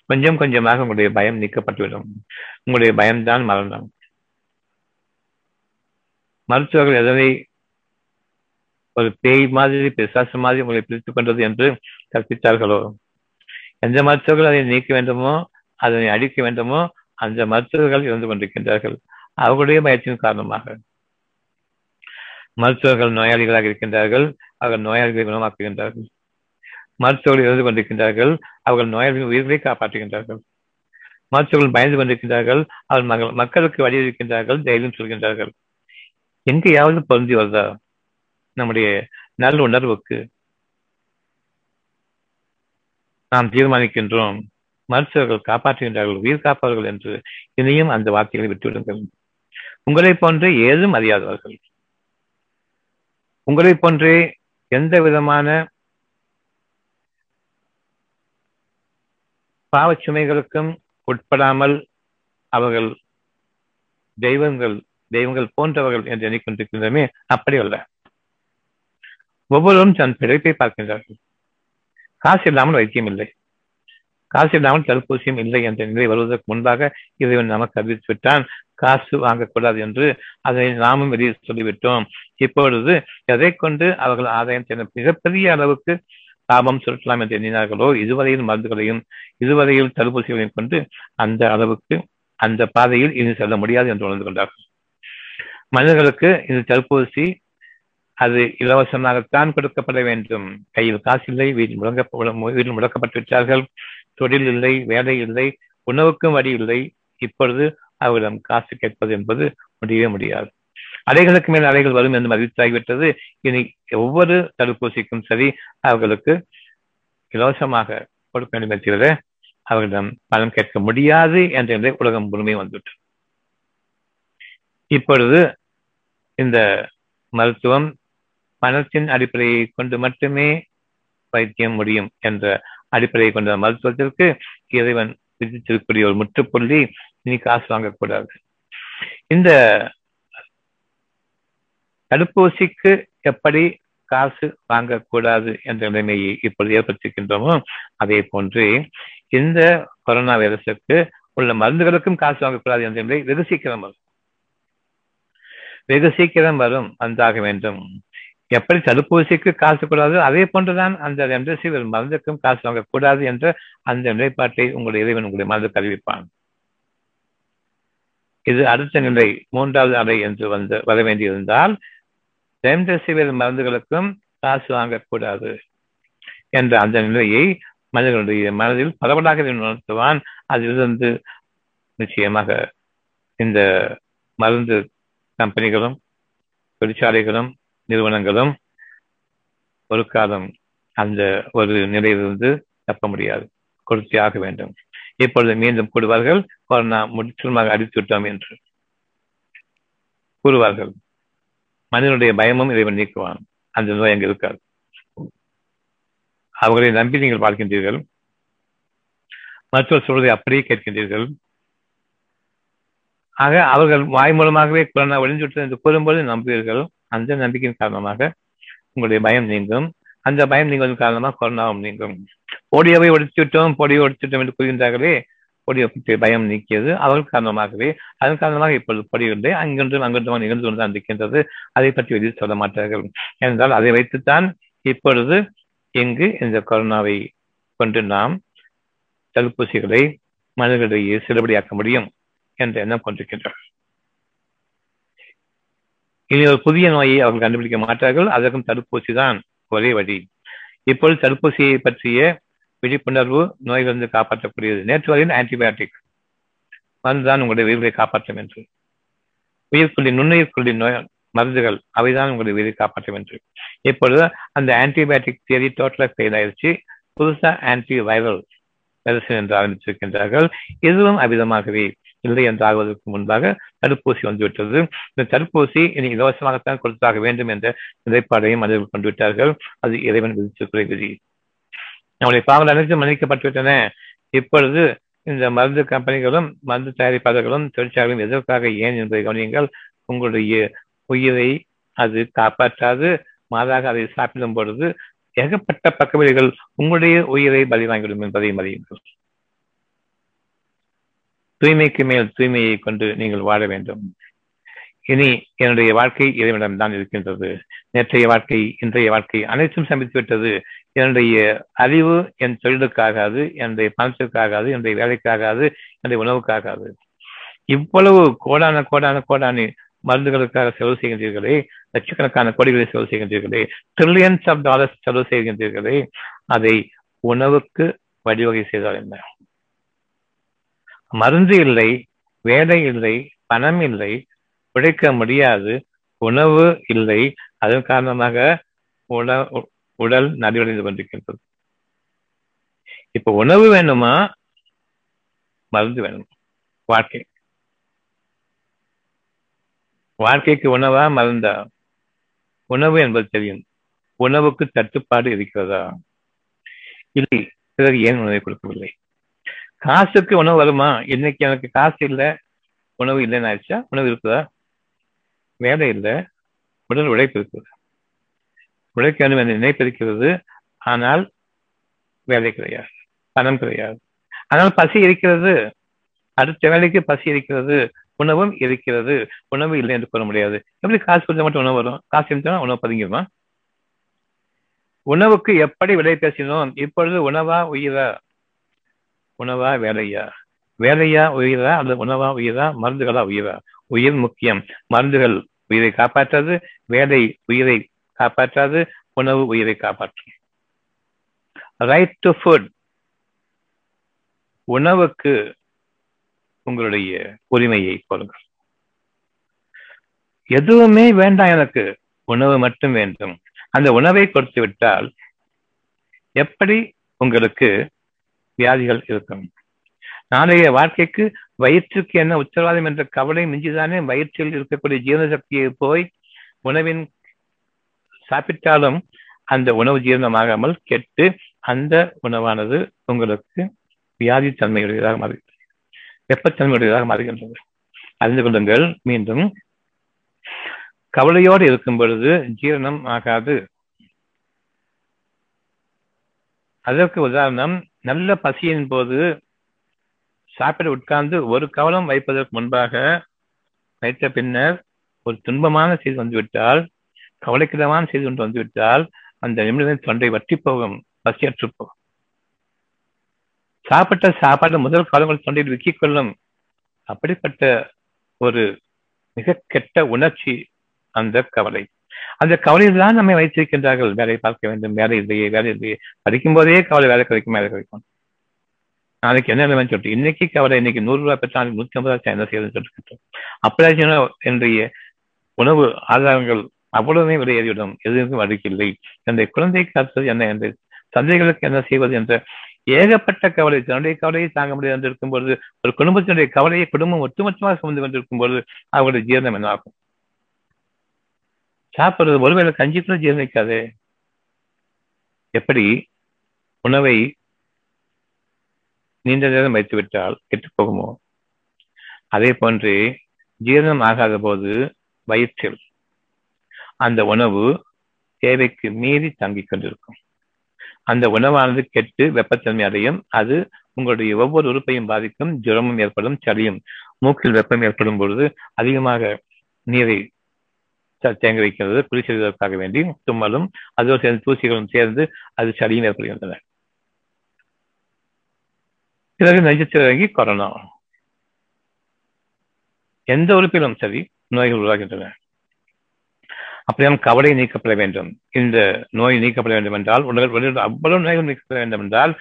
கொஞ்சம் கொஞ்சமாக உங்களுடைய பயம் நீக்கப்பட்டுவிடும். உங்களுடைய பயம்தான் மரணம். மருத்துவர்கள் எதனை ஒரு பேய் மாதிரி பிசாசு மாதிரி உங்களை பிரித்துக் கொண்டது என்று கற்பித்தார்களோ? எந்த மருத்துவர்கள் அதை நீக்க வேண்டுமோ அதனை அழிக்க வேண்டுமோ அந்த மருத்துவர்கள் இருந்து கொண்டிருக்கின்றார்கள். அவர்களுடைய முயற்சியின் காரணமாக. மருத்துவர்கள் நோயாளிகளாக இருக்கின்றார்கள் அவர்கள் நோயாளிகளை குணமாக்குகின்றார்கள். மருத்துவர்கள் இருந்து கொண்டிருக்கின்றார்கள் அவர்கள் நோயாளிகளின் உயிர்களை காப்பாற்றுகின்றார்கள். மருத்துவர்கள் பயந்து கொண்டிருக்கின்றார்கள் அவர்கள் மக்களுக்கு வழியிருக்கின்றார்கள் தைரியம் சொல்கின்றார்கள். எங்கேயாவது பொருந்தி வருதா? நம்முடைய நல்ல உணர்வுக்கு நாம் தீர்மானிக்கின்றோம். மருத்துவர்கள் காப்பாற்றுகின்றார்கள் உயிர் காப்பார்கள் என்று இனியும் அந்த வார்த்தைகளை விட்டுவிடுங்கள். உங்களை போன்றே ஏதும் அறியாதவர்கள். உங்களை போன்றே எந்த விதமான பாவச்சுமைகளுக்கும் உட்படாமல் அவர்கள் தெய்வங்கள் தெய்வங்கள் போன்றவர்கள் என்று எண்ணிக்கொண்டிருக்கின்றமே அப்படி அல்ல. ஒவ்வொருவரும் தன் பிழைப்பை பார்க்கின்றார்கள். காசு இல்லாமல் வைத்தியம் இல்லை. காசு இல்லாமல் தடுப்பூசியும் இல்லை என்ற நிலை வருவதற்கு முன்பாக இறைவன் நமக்கு அறிவித்து விட்டான் காசு வாங்கக்கூடாது என்று அதை நாமும் வெளியே சொல்லிவிட்டோம். இப்பொழுது எதை கொண்டு அவர்கள் ஆதாயம் செய்ய மிகப்பெரிய அளவுக்கு லாபம் சுருட்டலாம் என்று எண்ணினார்களோ இதுவரையில் மருந்துகளையும் இதுவரையில் தடுப்பூசிகளையும் கொண்டு அந்த அளவுக்கு அந்த பாதையில் இனி செல்ல முடியாது என்று உணர்ந்து கொண்டார்கள். மனிதர்களுக்கு இந்த தடுப்பூசி அது இலவசமாகத்தான் கொடுக்கப்பட வேண்டும். கையில் காசு இல்லை வீட்டில் முடங்க வீட்டில் முடக்கப்பட்டு விட்டார்கள். தொழில் இல்லை வேலை இல்லை உணவுக்கும் வழி இல்லை. இப்பொழுது அவர்களிடம் காசு கேட்பது என்பது முடியவே முடியாது. அலைகளுக்கு மேல் அலைகள் வரும் என்று அறிவித்தாகிவிட்டது இனி ஒவ்வொரு தடுப்பூசிக்கும் சரி அவர்களுக்கு இலவசமாக கொடுக்க வேண்டும் தவிர அவர்களிடம் பணம் கேட்க முடியாது என்ற நிலை உலகம் முழுமை வந்துவிட்டது. இப்பொழுது இந்த மருத்துவம் பணத்தின் அடிப்படையை கொண்டு மட்டுமே வைத்தியம் முடியும் என்ற அடிப்படையை கொண்ட மருத்துவத்திற்கு இறைவன் விதித்திருக்கக்கூடிய ஒரு முற்றுப்புள்ளி இனி காசு வாங்கக்கூடாது. இந்த தடுப்பூசிக்கு எப்படி காசு வாங்கக்கூடாது என்ற நிலைமையை இப்பொழுது ஏற்படுத்திருக்கின்றோமோ அதே போன்று இந்த கொரோனா வைரஸுக்கு உள்ள மருந்துகளுக்கும் காசு வாங்கக்கூடாது என்ற நிலை வெகு சீக்கிரம் வரும். வெகு சீக்கிரம் வரும் வந்தாக வேண்டும். எப்படி தடுப்பூசிக்கு காசு கூடாது அதே போன்றுதான் அந்த ரெம்டெசிவிர் மருந்துக்கும் காசு வாங்கக்கூடாது என்ற அந்த நிலைப்பாட்டை உங்களுடைய இறைவன் உங்களுடைய மருந்து கருவிப்பான் இது அடுத்த நிலை மூன்றாவது அறை என்று வந்து வர வேண்டியிருந்தால் ரெம்டெசிவிர் மருந்துகளுக்கும் காசு வாங்கக்கூடாது என்ற அந்த நிலையை மனிதர்களுடைய மனதில் பரவலாக உணர்த்துவான் அதிலிருந்து நிச்சயமாக இந்த மருந்து கம்பெனிகளும் தொழிற்சாலைகளும் நிறுவனங்களும் ஒரு காலம் அந்த ஒரு நிலையிலிருந்து தப்ப முடியாது. கொடுத்தே ஆக வேண்டும். இப்பொழுது மீண்டும் கூடுவார்கள் கொரோனா முற்றிலுமாக அடித்து விட்டோம் என்று கூறுவார்கள். மனிதனுடைய பயமும் இறைவன் நீக்குவான். அந்த நோய் அங்கு இருக்காது. அவர்களை நம்பி நீங்கள் பார்க்கின்றீர்கள் மருத்துவர் சொல்வதை அப்படியே கேட்கின்றீர்கள். ஆக அவர்கள் வாய் மூலமாகவே கொரோனா ஒழிஞ்சுவிட்டது என்று கூறும்போது நம்புவீர்கள். அந்த நம்பிக்கையின் காரணமாக உங்களுடைய பயம் நீங்கும். அந்த பயம் நீங்குவதன் காரணமாக கொரோனாவும் நீங்கும். போடியோவை ஒடித்துவிட்டோம் பொடியை ஒடித்துவிட்டோம் என்று கூறுகின்றார்களே பொடியை பற்றி பயம் நீக்கியது. அவர்கள் காரணமாகவே அதன் காரணமாக இப்பொழுது பொடியில்லை இல்லை. அங்கென்றும் நிகழ்ந்து கொண்டுதான் இருக்கின்றது. அதை பற்றி வெளியே சொல்ல மாட்டார்கள். என்றால் அதை வைத்துத்தான் இப்பொழுது இங்கு இந்த கொரோனாவை கொண்டு நாம் தடுப்பூசிகளை மனிதர்களிடையே செல்லுபடியாக்க முடியும் என்ற எண்ணம் கொண்டிருக்கின்றார் இனி ஒரு புதிய நோயை அவர்கள் கண்டுபிடிக்க மாட்டார்கள். அதற்கும் தடுப்பூசி தான் ஒரே வழி. இப்பொழுது தடுப்பூசியை பற்றிய விழிப்புணர்வு நோயிலிருந்து காப்பாற்றக்கூடியது. நேற்று வரையில் ஆன்டிபயோட்டிக் மருந்துதான் உங்களுடைய உயிர்களை காப்பாற்றும் என்று. உயிர்க்குள்ளி நுண்ணுயிர்க்குள்ளி நோய் மருந்துகள் அவைதான் உங்களுடைய உயிரை காப்பாற்றும் என்று. இப்பொழுது அந்த ஆன்டிபயோட்டிக் தியரி டோட்டலாக ஃபெயில் ஆயிடுச்சு புதுசா ஆன்டி வைரல் மெடிசன் என்று ஆரம்பித்திருக்கின்றார்கள். இதுவும் அவிதமாகவே இல்லை என்று ஆகுவதற்கு முன்பாக தடுப்பூசி வந்துவிட்டது. இந்த தடுப்பூசி இனி இலவசமாகத்தான் கொடுத்தாக வேண்டும் என்ற நிலைப்பாடையும் அதில் கொண்டு விட்டார்கள் அது இறைவன் விதித்திருக்கிற விதி நம்முடைய பாவங்கள் அனைத்தும் மன்னிக்கப்பட்டுவிட்டன. இப்பொழுது இந்த மருந்து கம்பெனிகளும் மருந்து தயாரிப்பாளர்களும் தொழிற்சாலைகளும் எதற்காக ஏன் என்பதை கவனியுங்கள். உங்களுடைய உயிரை அது காப்பாற்றாது. மாறாக அதை சாப்பிடும் பொழுது ஏகப்பட்ட பக்கவிலைகள் உங்களுடைய உயிரை பலி வாங்கிவிடும் என்பதையும் அறியுங்கள் தூய்மைக்கு மேல் தூய்மையை கொண்டு நீங்கள் வாழ வேண்டும். இனி என்னுடைய வாழ்க்கை இறைவனிடம் தான் இருக்கின்றது. நேற்றைய வாழ்க்கை இன்றைய வாழ்க்கை அனைத்தும் சமைத்து விட்டது என்னுடைய அறிவு என் தொழிலுக்காகாது என்னுடைய பணத்திற்காகாது என்னுடைய வேலைக்காகாது என்னுடைய உணவுக்காகாது. இவ்வளவு கோடான கோடான கோடான மருந்துகளுக்காக செலவு செய்கின்றீர்களே லட்சக்கணக்கான கோடிகளை செலவு செய்கின்றீர்களே ட்ரில்லியன்ஸ் ஆஃப் டாலர்ஸ் செலவு செய்கின்றீர்களே அதை உணவுக்கு வழிவகை செய்தால் என்ன? மருந்து இல்லை வேலை இல்லை பணம் இல்லை உழைக்க முடியாது உணவு இல்லை. அதன் காரணமாக உணவு உடல் நலிவடைந்து கொண்டிருக்கின்றது. இப்ப உணவு வேணுமா? மருந்து வேணுமா? வாழ்க்கை. வாழ்க்கைக்கு உணவா மருந்தா? உணவு என்பது தெரியும். உணவுக்கு தட்டுப்பாடு இருக்கிறதா? இல்லை. பிறகு ஏன் உணவை கொடுக்கவில்லை? காசுக்கு உணவு வருமா? இன்னைக்கு எனக்கு காசு இல்லை. உணவு இல்லைன்னு ஆயிடுச்சா? உணவு இருக்குதா? வேலை இல்லை. உடல் உழைப்பு இருக்குதா? உழைக்க வேண்டும் என்ற நினைப்பிருக்கிறது ஆனால் வேலை கிடையாது. பணம் கிடையாது. ஆனால் பசி இருக்கிறது. அடுத்த வேலைக்கு பசி இருக்கிறது. உணவும் இருக்கிறது. உணவு இல்லை என்று கூற முடியாது. எப்படி காசு கொடுத்தா மட்டும் உணவு வரும்? காசு இருந்தால் உணவு பதுங்கிடுமா உணவுக்கு எப்படி விலை பேசினோம்? இப்பொழுது உணவா உயிரா? உணவா வேலையா? வேலையா உயிரா? அல்லது உணவா உயிரா? மருந்துகளா உயிரா? உயிர் முக்கியம். மருந்துகள் உயிரை காப்பாற்றாது. வேலை உயிரை காப்பாற்றாது உணவு உயிரை காப்பாற்றும். ரைட் டு ஃபுட் உணவுக்கு உங்களுடைய உரிமையை கோருங்கள். எதுவுமே வேண்டாம் எனக்கு உணவு மட்டும் வேண்டும். அந்த உணவை கொடுத்து விட்டால் எப்படி உங்களுக்கு வியாதிகள் இருக்கும்? நாளைய வாழ்க்கைக்கு வயிற்றுக்கு என்ன உத்தரவாதம் என்ற கவலை மிஞ்சிதானே வயிற்றில் இருக்கக்கூடிய ஜீவன சக்தியை போய் உணவின் சாப்பிட்டாலும் அந்த உணவு ஜீரணமாகாமல் கெட்டு அந்த உணவானது உங்களுக்கு வியாதி தன்மையுடையதாக மாறுகிறது வெப்பத்தன்மையுடையதாக மாறுகின்றது. அறிந்து கொள்ளுங்கள். மீண்டும் கவலையோடு இருக்கும் பொழுது ஜீரணம் ஆகாது. அதற்கு உதாரணம் நல்ல பசியின் போது சாப்பிட உட்கார்ந்து ஒரு கவலம் வைப்பதற்கு முன்பாக வைத்த பின்னர் ஒரு துன்பமான செய்தி வந்துவிட்டால் கவலைக்கிடமான செய்தி ஒன்று வந்துவிட்டால் அந்த நிமிடம் தொண்டை வற்றி போகும். பசியற்று போகும். சாப்பிட்ட சாப்பாடு முதல் காலங்கள் தொண்டையில் விக்கிக் கொள்ளும். அப்படிப்பட்ட ஒரு மிக கெட்ட உணர்ச்சி அந்த கவலை. அந்த கவலையில் தான் நம்மை வைத்திருக்கின்றார்கள். வேலை பார்க்க வேண்டும் வேலை இல்லையே வேலை இல்லையே. படிக்கும் போதே கவலை வேலை கிடைக்கும் வேலை கிடைக்கும். நாளைக்கு என்ன நிலைமை சொல்லிட்டு இன்னைக்கு கவலை இன்னைக்கு நூறு ரூபாய் பெற்றா நூத்தி ஐம்பது ரூபாய் என்ன செய்யணும்னு சொல்லிட்டு. அப்படியே என்னுடைய உணவு ஆதாரங்கள் அவ்வளவுமே விலையேறிவிடும் எதுவும் வழக்கில்லை என்னுடைய குழந்தை காத்தது என்ன என்று தந்தைகளுக்கு என்ன செய்வது என்ற ஏகப்பட்ட கவலை தன்னுடைய கவலையை தாங்க முடியாது என்று இருக்கும்போது ஒரு குடும்பத்தினுடைய கவலையை குடும்பம் ஒட்டுமொத்தமாக சுமந்து கொண்டிருக்கும் பொழுது அவருடைய ஜீரணம் என்ன ஆகும் சாப்பிடுறது ஒருவேளை கஞ்சி கூட ஜீரணிக்காது. எப்படி? உணவை நீண்ட நேரம் வைத்து விட்டால் கெட்டு போகுமோ? அதே போன்று ஜீரணம் ஆகாத போது வயிற்றில் அந்த உணவு தேவைக்கு மீறி தங்கிக் கொண்டிருக்கும். அந்த உணவானது கெட்டு வெப்பத்தன்மை அடையும். அது உங்களுடைய ஒவ்வொரு உறுப்பையும் பாதிக்கும். ஜுரமும் ஏற்படும் சளியும் மூக்கில் வெப்பம் ஏற்படும் பொழுது அதிகமாக நீரை தேங்க வைக்கிறது. குளி செய்வதற்காக வேண்டி தும்மலும் அதோடு சேர்ந்து தூசிகளும் சேர்ந்து அது சளியும் ஏற்படுகின்றன. பிறகு நெஞ்சத்தில் கொரோனா. எந்த உறுப்பிலும் சரி நோய்கள் உருவாகின்றன. அப்படியும் கவலை நீக்கப்பட வேண்டும். இந்த நோய் நீக்கப்பட வேண்டும் என்றால் உடல் அவ்வளவு நோய்கள் நீக்கப்பட வேண்டும் என்றால்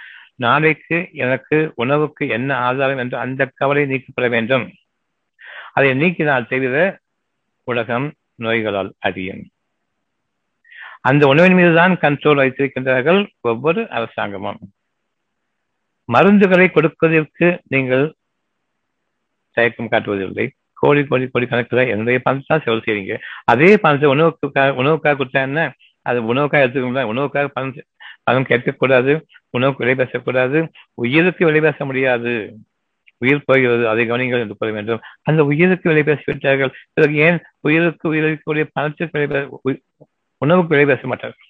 நாளைக்கு எனக்கு உணவுக்கு என்ன ஆதாரம் என்று அந்த கவலை நீக்கப்பட வேண்டும். அதை நீக்கினால் தவிர உலகம் நோய்களால் அறியும் அந்த உணவின் மீதுதான் கண்ட்ரோல் வைத்திருக்கின்றார்கள் ஒவ்வொரு அரசாங்கமும். மருந்துகளை கொடுப்பதற்கு நீங்கள் தயக்கம் காட்டுவதில்லை. கோடி கோடி கோடி கணக்கில் என்னுடைய பணத்தை தான் செலவு செய்வீங்க அதே பணத்தை உணவுக்காக உணவுக்காக கொடுத்தா என்ன? அது உணவுக்காக எடுத்துக்கணும் உணவுக்காக பணம் பணம் கேட்கக்கூடாது. உணவுக்கு விலை பேசக்கூடாது. உயிருக்கு விலை பேச முடியாது. உயிர் போகிறது அதை கவனிங்கள் என்று கூற வேண்டும். அந்த உயிருக்கு விலை பேசிவிட்டார்கள் பிறகு ஏன் உயிருக்கு உயிரிழக்கக்கூடிய பணத்திற்கு விலை உணவுக்கு விலை பேச மாட்டார்கள்?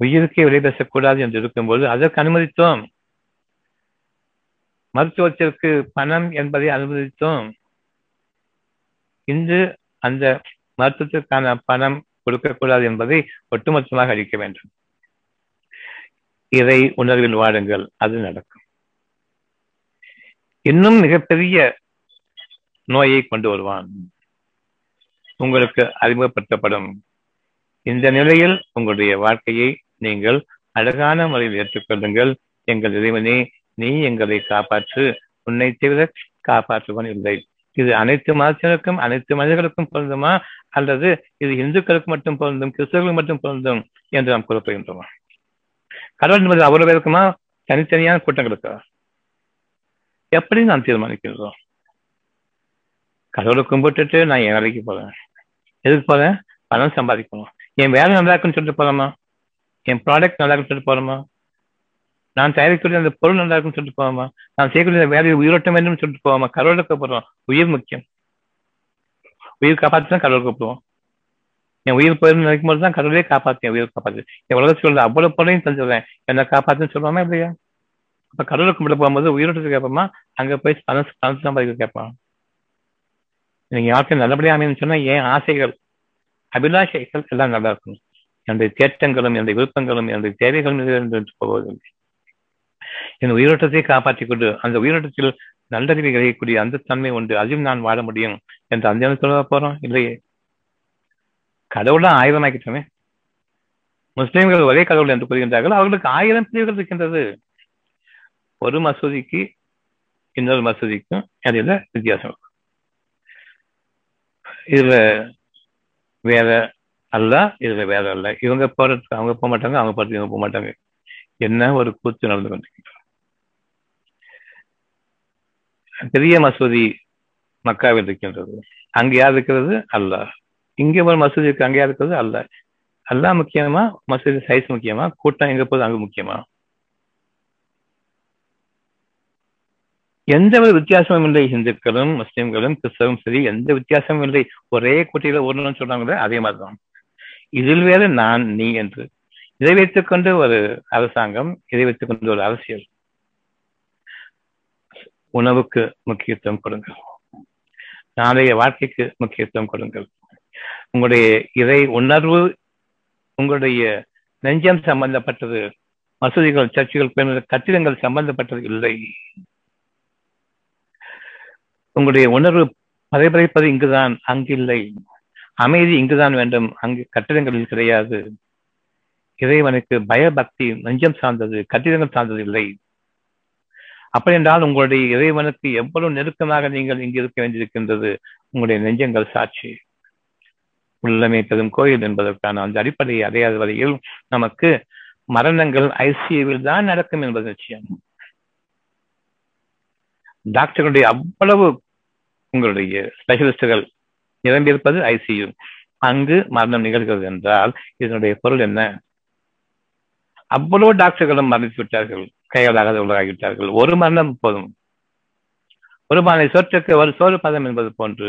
உயிருக்கே விலை பேசக்கூடாது என்று இருக்கும்போது அதற்கு அனுமதித்தோம். மருத்துவத்திற்கு பணம் என்பதை அனுமதித்தோம் இன்று அந்த மருத்துவத்திற்கான பணம் கொடுக்கக்கூடாது என்பதை ஒட்டுமொத்தமாக அளிக்க வேண்டும். இதை உணர்வில் வாடுங்கள் அது நடக்கும். இன்னும் மிகப்பெரிய நோயை கொண்டு வருவான். உங்களுக்கு அறிமுகப்படுத்தப்படும் இந்த நிலையில் உங்களுடைய வாழ்க்கையை நீங்கள் அழகான முறையில் ஏற்றுக்கொள்ளுங்கள். எங்கள் இறைவனே நீ எங்களை காப்பாற்று. உன்னை தவிர காப்பாற்றுவன் இல்லை. இது அனைத்து மதத்தினருக்கும் அனைத்து மனிதர்களுக்கும் பொருந்துமா? அல்லது இது இந்துக்களுக்கு மட்டும் பொருந்தும் கிறிஸ்தவர்களுக்கு மட்டும் பொருந்தும் என்று நாம் கூறப்படுகின்றோமா? கடவுள் என்பது அவ்வளவு இருக்குமா? தனித்தனியான கூட்டங்களுக்கு? எப்படி நாம் தீர்மானிக்கின்றோம்? கடவுளை கும்பிட்டுட்டு நான் என் வேலைக்கு போறேன். எதுக்கு போறேன்? பணம் சம்பாதிக்கணும். என் வேலை நல்லா இருக்குன்னு சொல்லிட்டு போறோமா? என் ப்ராடக்ட் நல்லா இருக்குன்னு சொல்லிட்டு போறோமா? நான் தயாரிக்கக்கூடிய அந்த பொருள் நல்லா இருக்குன்னு சொல்லிட்டு போவாமா? நான் செய்யக்கூடிய வேலையை உயிரோட்டம் வேணும்னு சொல்லிட்டு போவாமா? கடவுளை கூப்பிடுறோம் உயிர் முக்கியம். உயிர் காப்பாற்றி தான் கடவுள் கூப்பிடுவோம். என் உயிர் போயிருந்து நினைக்கும் போது தான் கடவுளே காப்பாற்றேன் உயிர் காப்பாற்று என் உலக உள்ள அவ்வளவு பொருளையும் தந்துடுறேன் என்ன காப்பாற்றுன்னு சொல்லுவாமா இல்லையா? அப்ப கடவுளை கும்பிட போகும்போது உயிரோட்டத்தை கேட்போமா? அங்க போய் பணம் பணம் சம்பாதிக்க கேட்பான். நீங்க யாருக்கும் நல்லபடியா அமைன்னு சொன்னா என் ஆசைகள் அபிலாஷைகள் எல்லாம் நல்லா இருக்கும் என்னுடைய தேட்டங்களும் என்னுடைய விருப்பங்களும் என்னுடைய தேவைகளும் நிறைவேற்று போவதில்லை என் உயிரோட்டத்தை காப்பாற்றிக் கொண்டு அந்த உயிரோட்டத்தில் நல்லறிவை கிடைக்கக்கூடிய அந்த தன்மை உண்டு. அதையும் நான் வாழ முடியும் என்று அந்த சொல்ல போறோம். இல்லையே கடவுளா ஆயிரம் ஆக்கிட்டோமே முஸ்லிம்கள் ஒரே கடவுள் என்று கூறுகின்றார்கள். அவர்களுக்கு ஆயிரம் பிரிவுகள் இருக்கின்றது. ஒரு மசூதிக்கு இன்னொரு மசூதிக்கும் இடையில வித்தியாசம் இருக்கும் இதுல வேற அல்ல இதுல வேற அல்ல. இவங்க போறதுக்கு அவங்க போக மாட்டாங்க அவங்க போறதுக்கு இவங்க போக மாட்டாங்க. என்ன ஒரு கூத்து நடந்து கொண்டிருக்கின்றோம் பெரிய மசூதி மக்காவில் இருக்கின்றது. அங்க யார் இருக்கிறது? அல்லாஹ். இங்க ஒரு மசூதி இருக்கு அங்க யார் இருக்கிறது? அல்ல அல்லா முக்கியமா மசூதி சைஸ் முக்கியமா கூட்டம் எங்க போகுது? அங்க முக்கியமா? எந்த ஒரு வித்தியாசமும் இல்லை. இந்துக்களும் முஸ்லிம்களும் கிறிஸ்தவம் சரி எந்த வித்தியாசமும் இல்லை. ஒரே குட்டியில ஒருன்னு சொல்றாங்களே அதே மாதிரிதான். இதில் வேற நான் நீ என்று. இதை வைத்துக்கொண்டு ஒரு அரசாங்கம் இதை வைத்துக்கொண்டு ஒரு அரசியல். உணவுக்கு முக்கியத்துவம் கொடுங்கள். நாளைய வாழ்க்கைக்கு முக்கியத்துவம் கொடுங்கள். உங்களுடைய இறை உணர்வு உங்களுடைய நெஞ்சம் சம்பந்தப்பட்டது மசூதிகள் சர்ச்சுகள் கட்டிடங்கள் சம்பந்தப்பட்டது இல்லை. உங்களுடைய உணர்வு பதைபதைப்பது இங்குதான் அங்கில்லை. அமைதி இங்குதான் வேண்டும் அங்கு கட்டிடங்களில் கிடையாது. இறைவனுக்கு பயபக்தி நெஞ்சம் சார்ந்தது கட்டிடங்கள் சார்ந்தது இல்லை. அப்படி என்றால் உங்களுடைய இறைவனுக்கு எவ்வளவு நெருக்கமாக நீங்கள் இங்கு இருக்க வேண்டியிருக்கின்றது? உங்களுடைய நெஞ்சங்கள் சாட்சி. உள்ளமே பெரும் கோயில் என்பதற்கான அந்த அடிப்படையை அடையாத வரையில் நமக்கு மரணங்கள் ஐசியூவில் தான் நடக்கும் என்பது நிச்சயம். டாக்டர்களுடைய அவ்வளவு உங்களுடைய ஸ்பெஷலிஸ்டுகள் நிரம்பியிருப்பது ஐசியு. அங்கு மரணம் நிகழ்கிறது என்றால் இதனுடைய பொருள் என்ன? அவ்வளவு டாக்டர்களும் மரணித்து விட்டார்கள். கைகளாக உள்ளாகிவிட்டார்கள். ஒரு மரணம் போதும். ஒரு மாலை சொற்றுக்கு ஒரு சோறு பதம் என்பது போன்று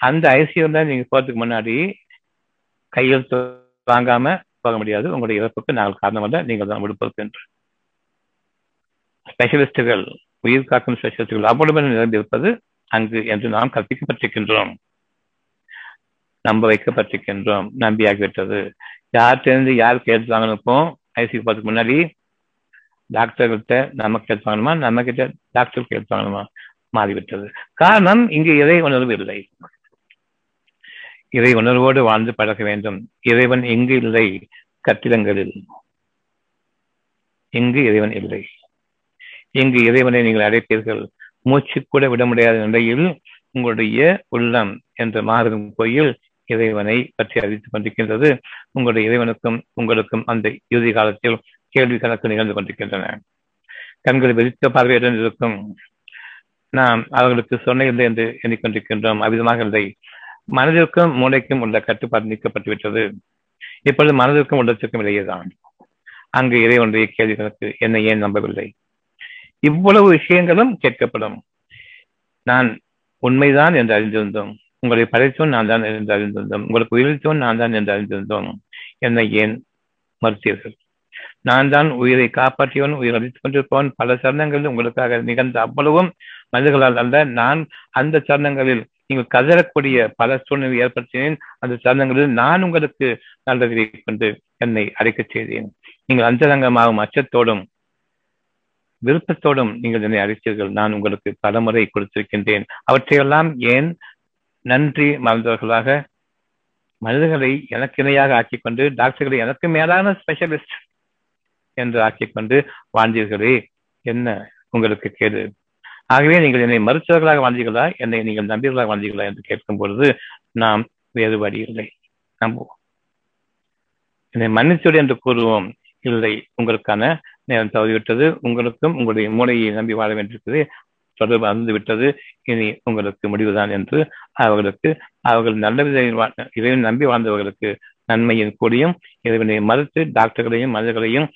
அந்த ஐசியூல நீங்க போறதுக்கு முன்னாடி கையில் வாங்காம போக முடியாது. உங்களுடைய இறப்புக்கு நாங்கள் காரணம் அல்ல நீங்கள் தான் விடுப்பது என்று. ஸ்பெஷலிஸ்டுகள் உயிர் காக்கும் ஸ்பெஷலிஸ்டுகள் அவ்வளவு நிரம்பியிருப்பது அங்கு என்று நாம் கற்பிக்கப்பட்டிருக்கின்றோம். நம்ப வைக்கப்பட்டிருக்கின்றோம். நம்பியாகிவிட்டது. யார் தெரிந்து யார் கேட்டு வாங்கணுப்போம் ஐசிக்கு போறதுக்கு முன்னாடி டாக்டர்கிட்ட நமக்கு கேட்டு நம்ம கிட்ட டாக்டர் கேட்பானுமா மாறிவிட்டது. காரணம் இங்கு இறை உணர்வு இல்லை. இறை உணர்வோடு வாழ்ந்து பழக வேண்டும். இறைவன் எங்கு இல்லை? கட்டிடங்களில். இங்கு இறைவன் இல்லை. இங்கு இறைவனை நீங்கள் அடைப்பீர்கள். மூச்சு கூட விட முடியாத நிலையில் உங்களுடைய உள்ளம் என்ற மாறும் கோயில் இறைவனை பற்றி அறிவித்துக் கொண்டிருக்கின்றது. உங்களுடைய இறைவனுக்கும் உங்களுக்கும் அந்த இறுதி காலத்தில் கேள்வி கணக்கு நிகழ்ந்து கொண்டிருக்கின்றன. கண்களை வெறித்த பார்வையுடன் இருக்கும். நாம் அவர்களுக்கு சொன்ன இல்லை என்று எண்ணிக்கொண்டிருக்கின்றோம். அவ்விதமாக இல்லை. மனதிற்கும் மூளைக்கும் உள்ள கட்டுப்பாடு நீக்கப்பட்டுவிட்டது. இப்பொழுது மனதிற்கும் உள்ளத்திற்கும் இடையேதான். அங்கு இறைவனுடைய கேள்வி கணக்கு என்னை ஏன் நம்பவில்லை? இவ்வளவு விஷயங்களும் கேட்கப்படும். நான் உண்மைதான் என்று அறிந்திருந்தோம். உங்களை படைத்தோன் நான் தான் என்று அறிந்திருந்தோம். உங்களுக்கு உயிரிழத்தோன் நான் தான் என்று அறிந்திருந்தோம். என்னை ஏன் மறுத்தீர்கள்? நான் தான் உயிரை காப்பாற்றியவன் உயிர் அழித்துக் கொண்டிருப்பவன் பல சரணங்களில் உங்களுக்காக நிகழ்ந்த அவ்வளவும் மனிதர்களால் அல்ல நான் அந்த சரணங்களில் நீங்கள் கதறக்கூடிய பல சூழ்நிலை ஏற்படுத்தினேன். அந்த சரணங்களில் நான் உங்களுக்கு நல்லதை கொண்டு என்னை அழைக்கச் செய்தேன். நீங்கள் அந்தரங்கமாகும் அச்சத்தோடும் விருப்பத்தோடும் நீங்கள் என்னை அழைத்தீர்கள். நான் உங்களுக்கு பலமுறை கொடுத்திருக்கின்றேன். அவற்றையெல்லாம் ஏன் நன்றி மறந்தவர்களாக மனிதர்களை எனக்கு இணையாக ஆக்கிக் கொண்டு டாக்டர்களை எனக்கு மேலான ஸ்பெஷலிஸ்ட் என்று ஆக்கிக் கொண்டு வாழ்ந்தீர்களே என்ன உங்களுக்கு கேடு? ஆகவே நீங்கள் என்னை மறுத்தவர்களாக வாழ்ந்தீர்களா என்னை நீங்கள் நம்பியவர்களாக வாழ்ந்தீர்களா என்று கேட்கும் பொழுது நாம் வேறு வழி இல்லை. நம்புவோம் என்னை மன்னிச்சுடு என்று கூறுவோம். இல்லை உங்களுக்கான நேரம் தவறிவிட்டது. உங்களுக்கும் உங்களுடைய மூளையை நம்பி வாழ வேண்டியிருக்கிறது. தொடர்பு அறந்து விட்டது. இனி உங்களுக்கு முடிவுதான் என்று அவர்களுக்கு அவர்கள் நல்ல இறைவன் நம்பி வாழ்ந்தவர்களுக்கு நன்மையின் கூடியும் இறைவனை மறுத்து டாக்டர்களையும் மனிதர்களையும்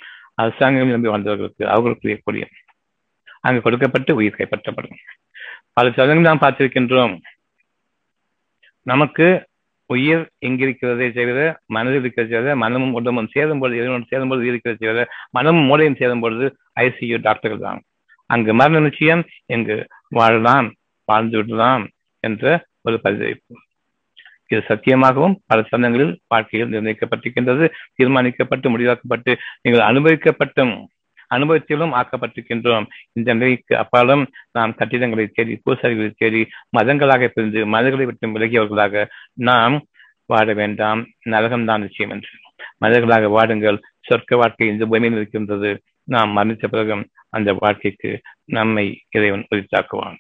அரசாங்கம் நம்பி வாழ்ந்தவர்களுக்கு அவர்களுக்குரிய கூடியும் அங்கு கொடுக்கப்பட்டு உயிர் கைப்பற்றப்படும். பல சதங்கள் நாம் பார்த்திருக்கின்றோம். நமக்கு உயிர் எங்கிருக்கிறதே செய்வது மனதில் இருக்கிறது செய்வது மனமும் உடம்பும் சேரும் பொழுது இறைவனும் சேரும் பொழுது இருக்கிறது செய்வது மனமும் மூளையும் சேரும் பொழுது ஐசியு டாக்டர்கள் தான். அங்கு மரண நிச்சயம் எங்கு வாழலாம் வாழ்ந்து விடலாம் என்ற ஒரு பதிவு இது சத்தியமாகவும் பல சந்தங்களில் வாழ்க்கையில் நிர்ணயிக்கப்பட்டிருக்கின்றது தீர்மானிக்கப்பட்டு முடிவாக்கப்பட்டு நீங்கள் அனுபவிக்கப்பட்டும் அனுபவத்திலும் ஆக்கப்பட்டிருக்கின்றோம். இந்த நிலைக்கு அப்பாலும் நாம் கட்டிடங்களை தேடி பூசாரிகளை தேடி மதங்களாக பிரிந்து மதங்களை விட்டு விலகியவர்களாக நாம் வாழ வேண்டாம். நரகம்தான் நிச்சயம் என்று. மனிதர்களாக வாடுங்கள். சொர்க்க வாழ்க்கை இந்த பூமியில் இருக்கின்றது. நாம் மரணித்த பிறகும் அந்த வாழ்க்கைக்கு நம்மை இறைவன் உரித்தாக்குவான்.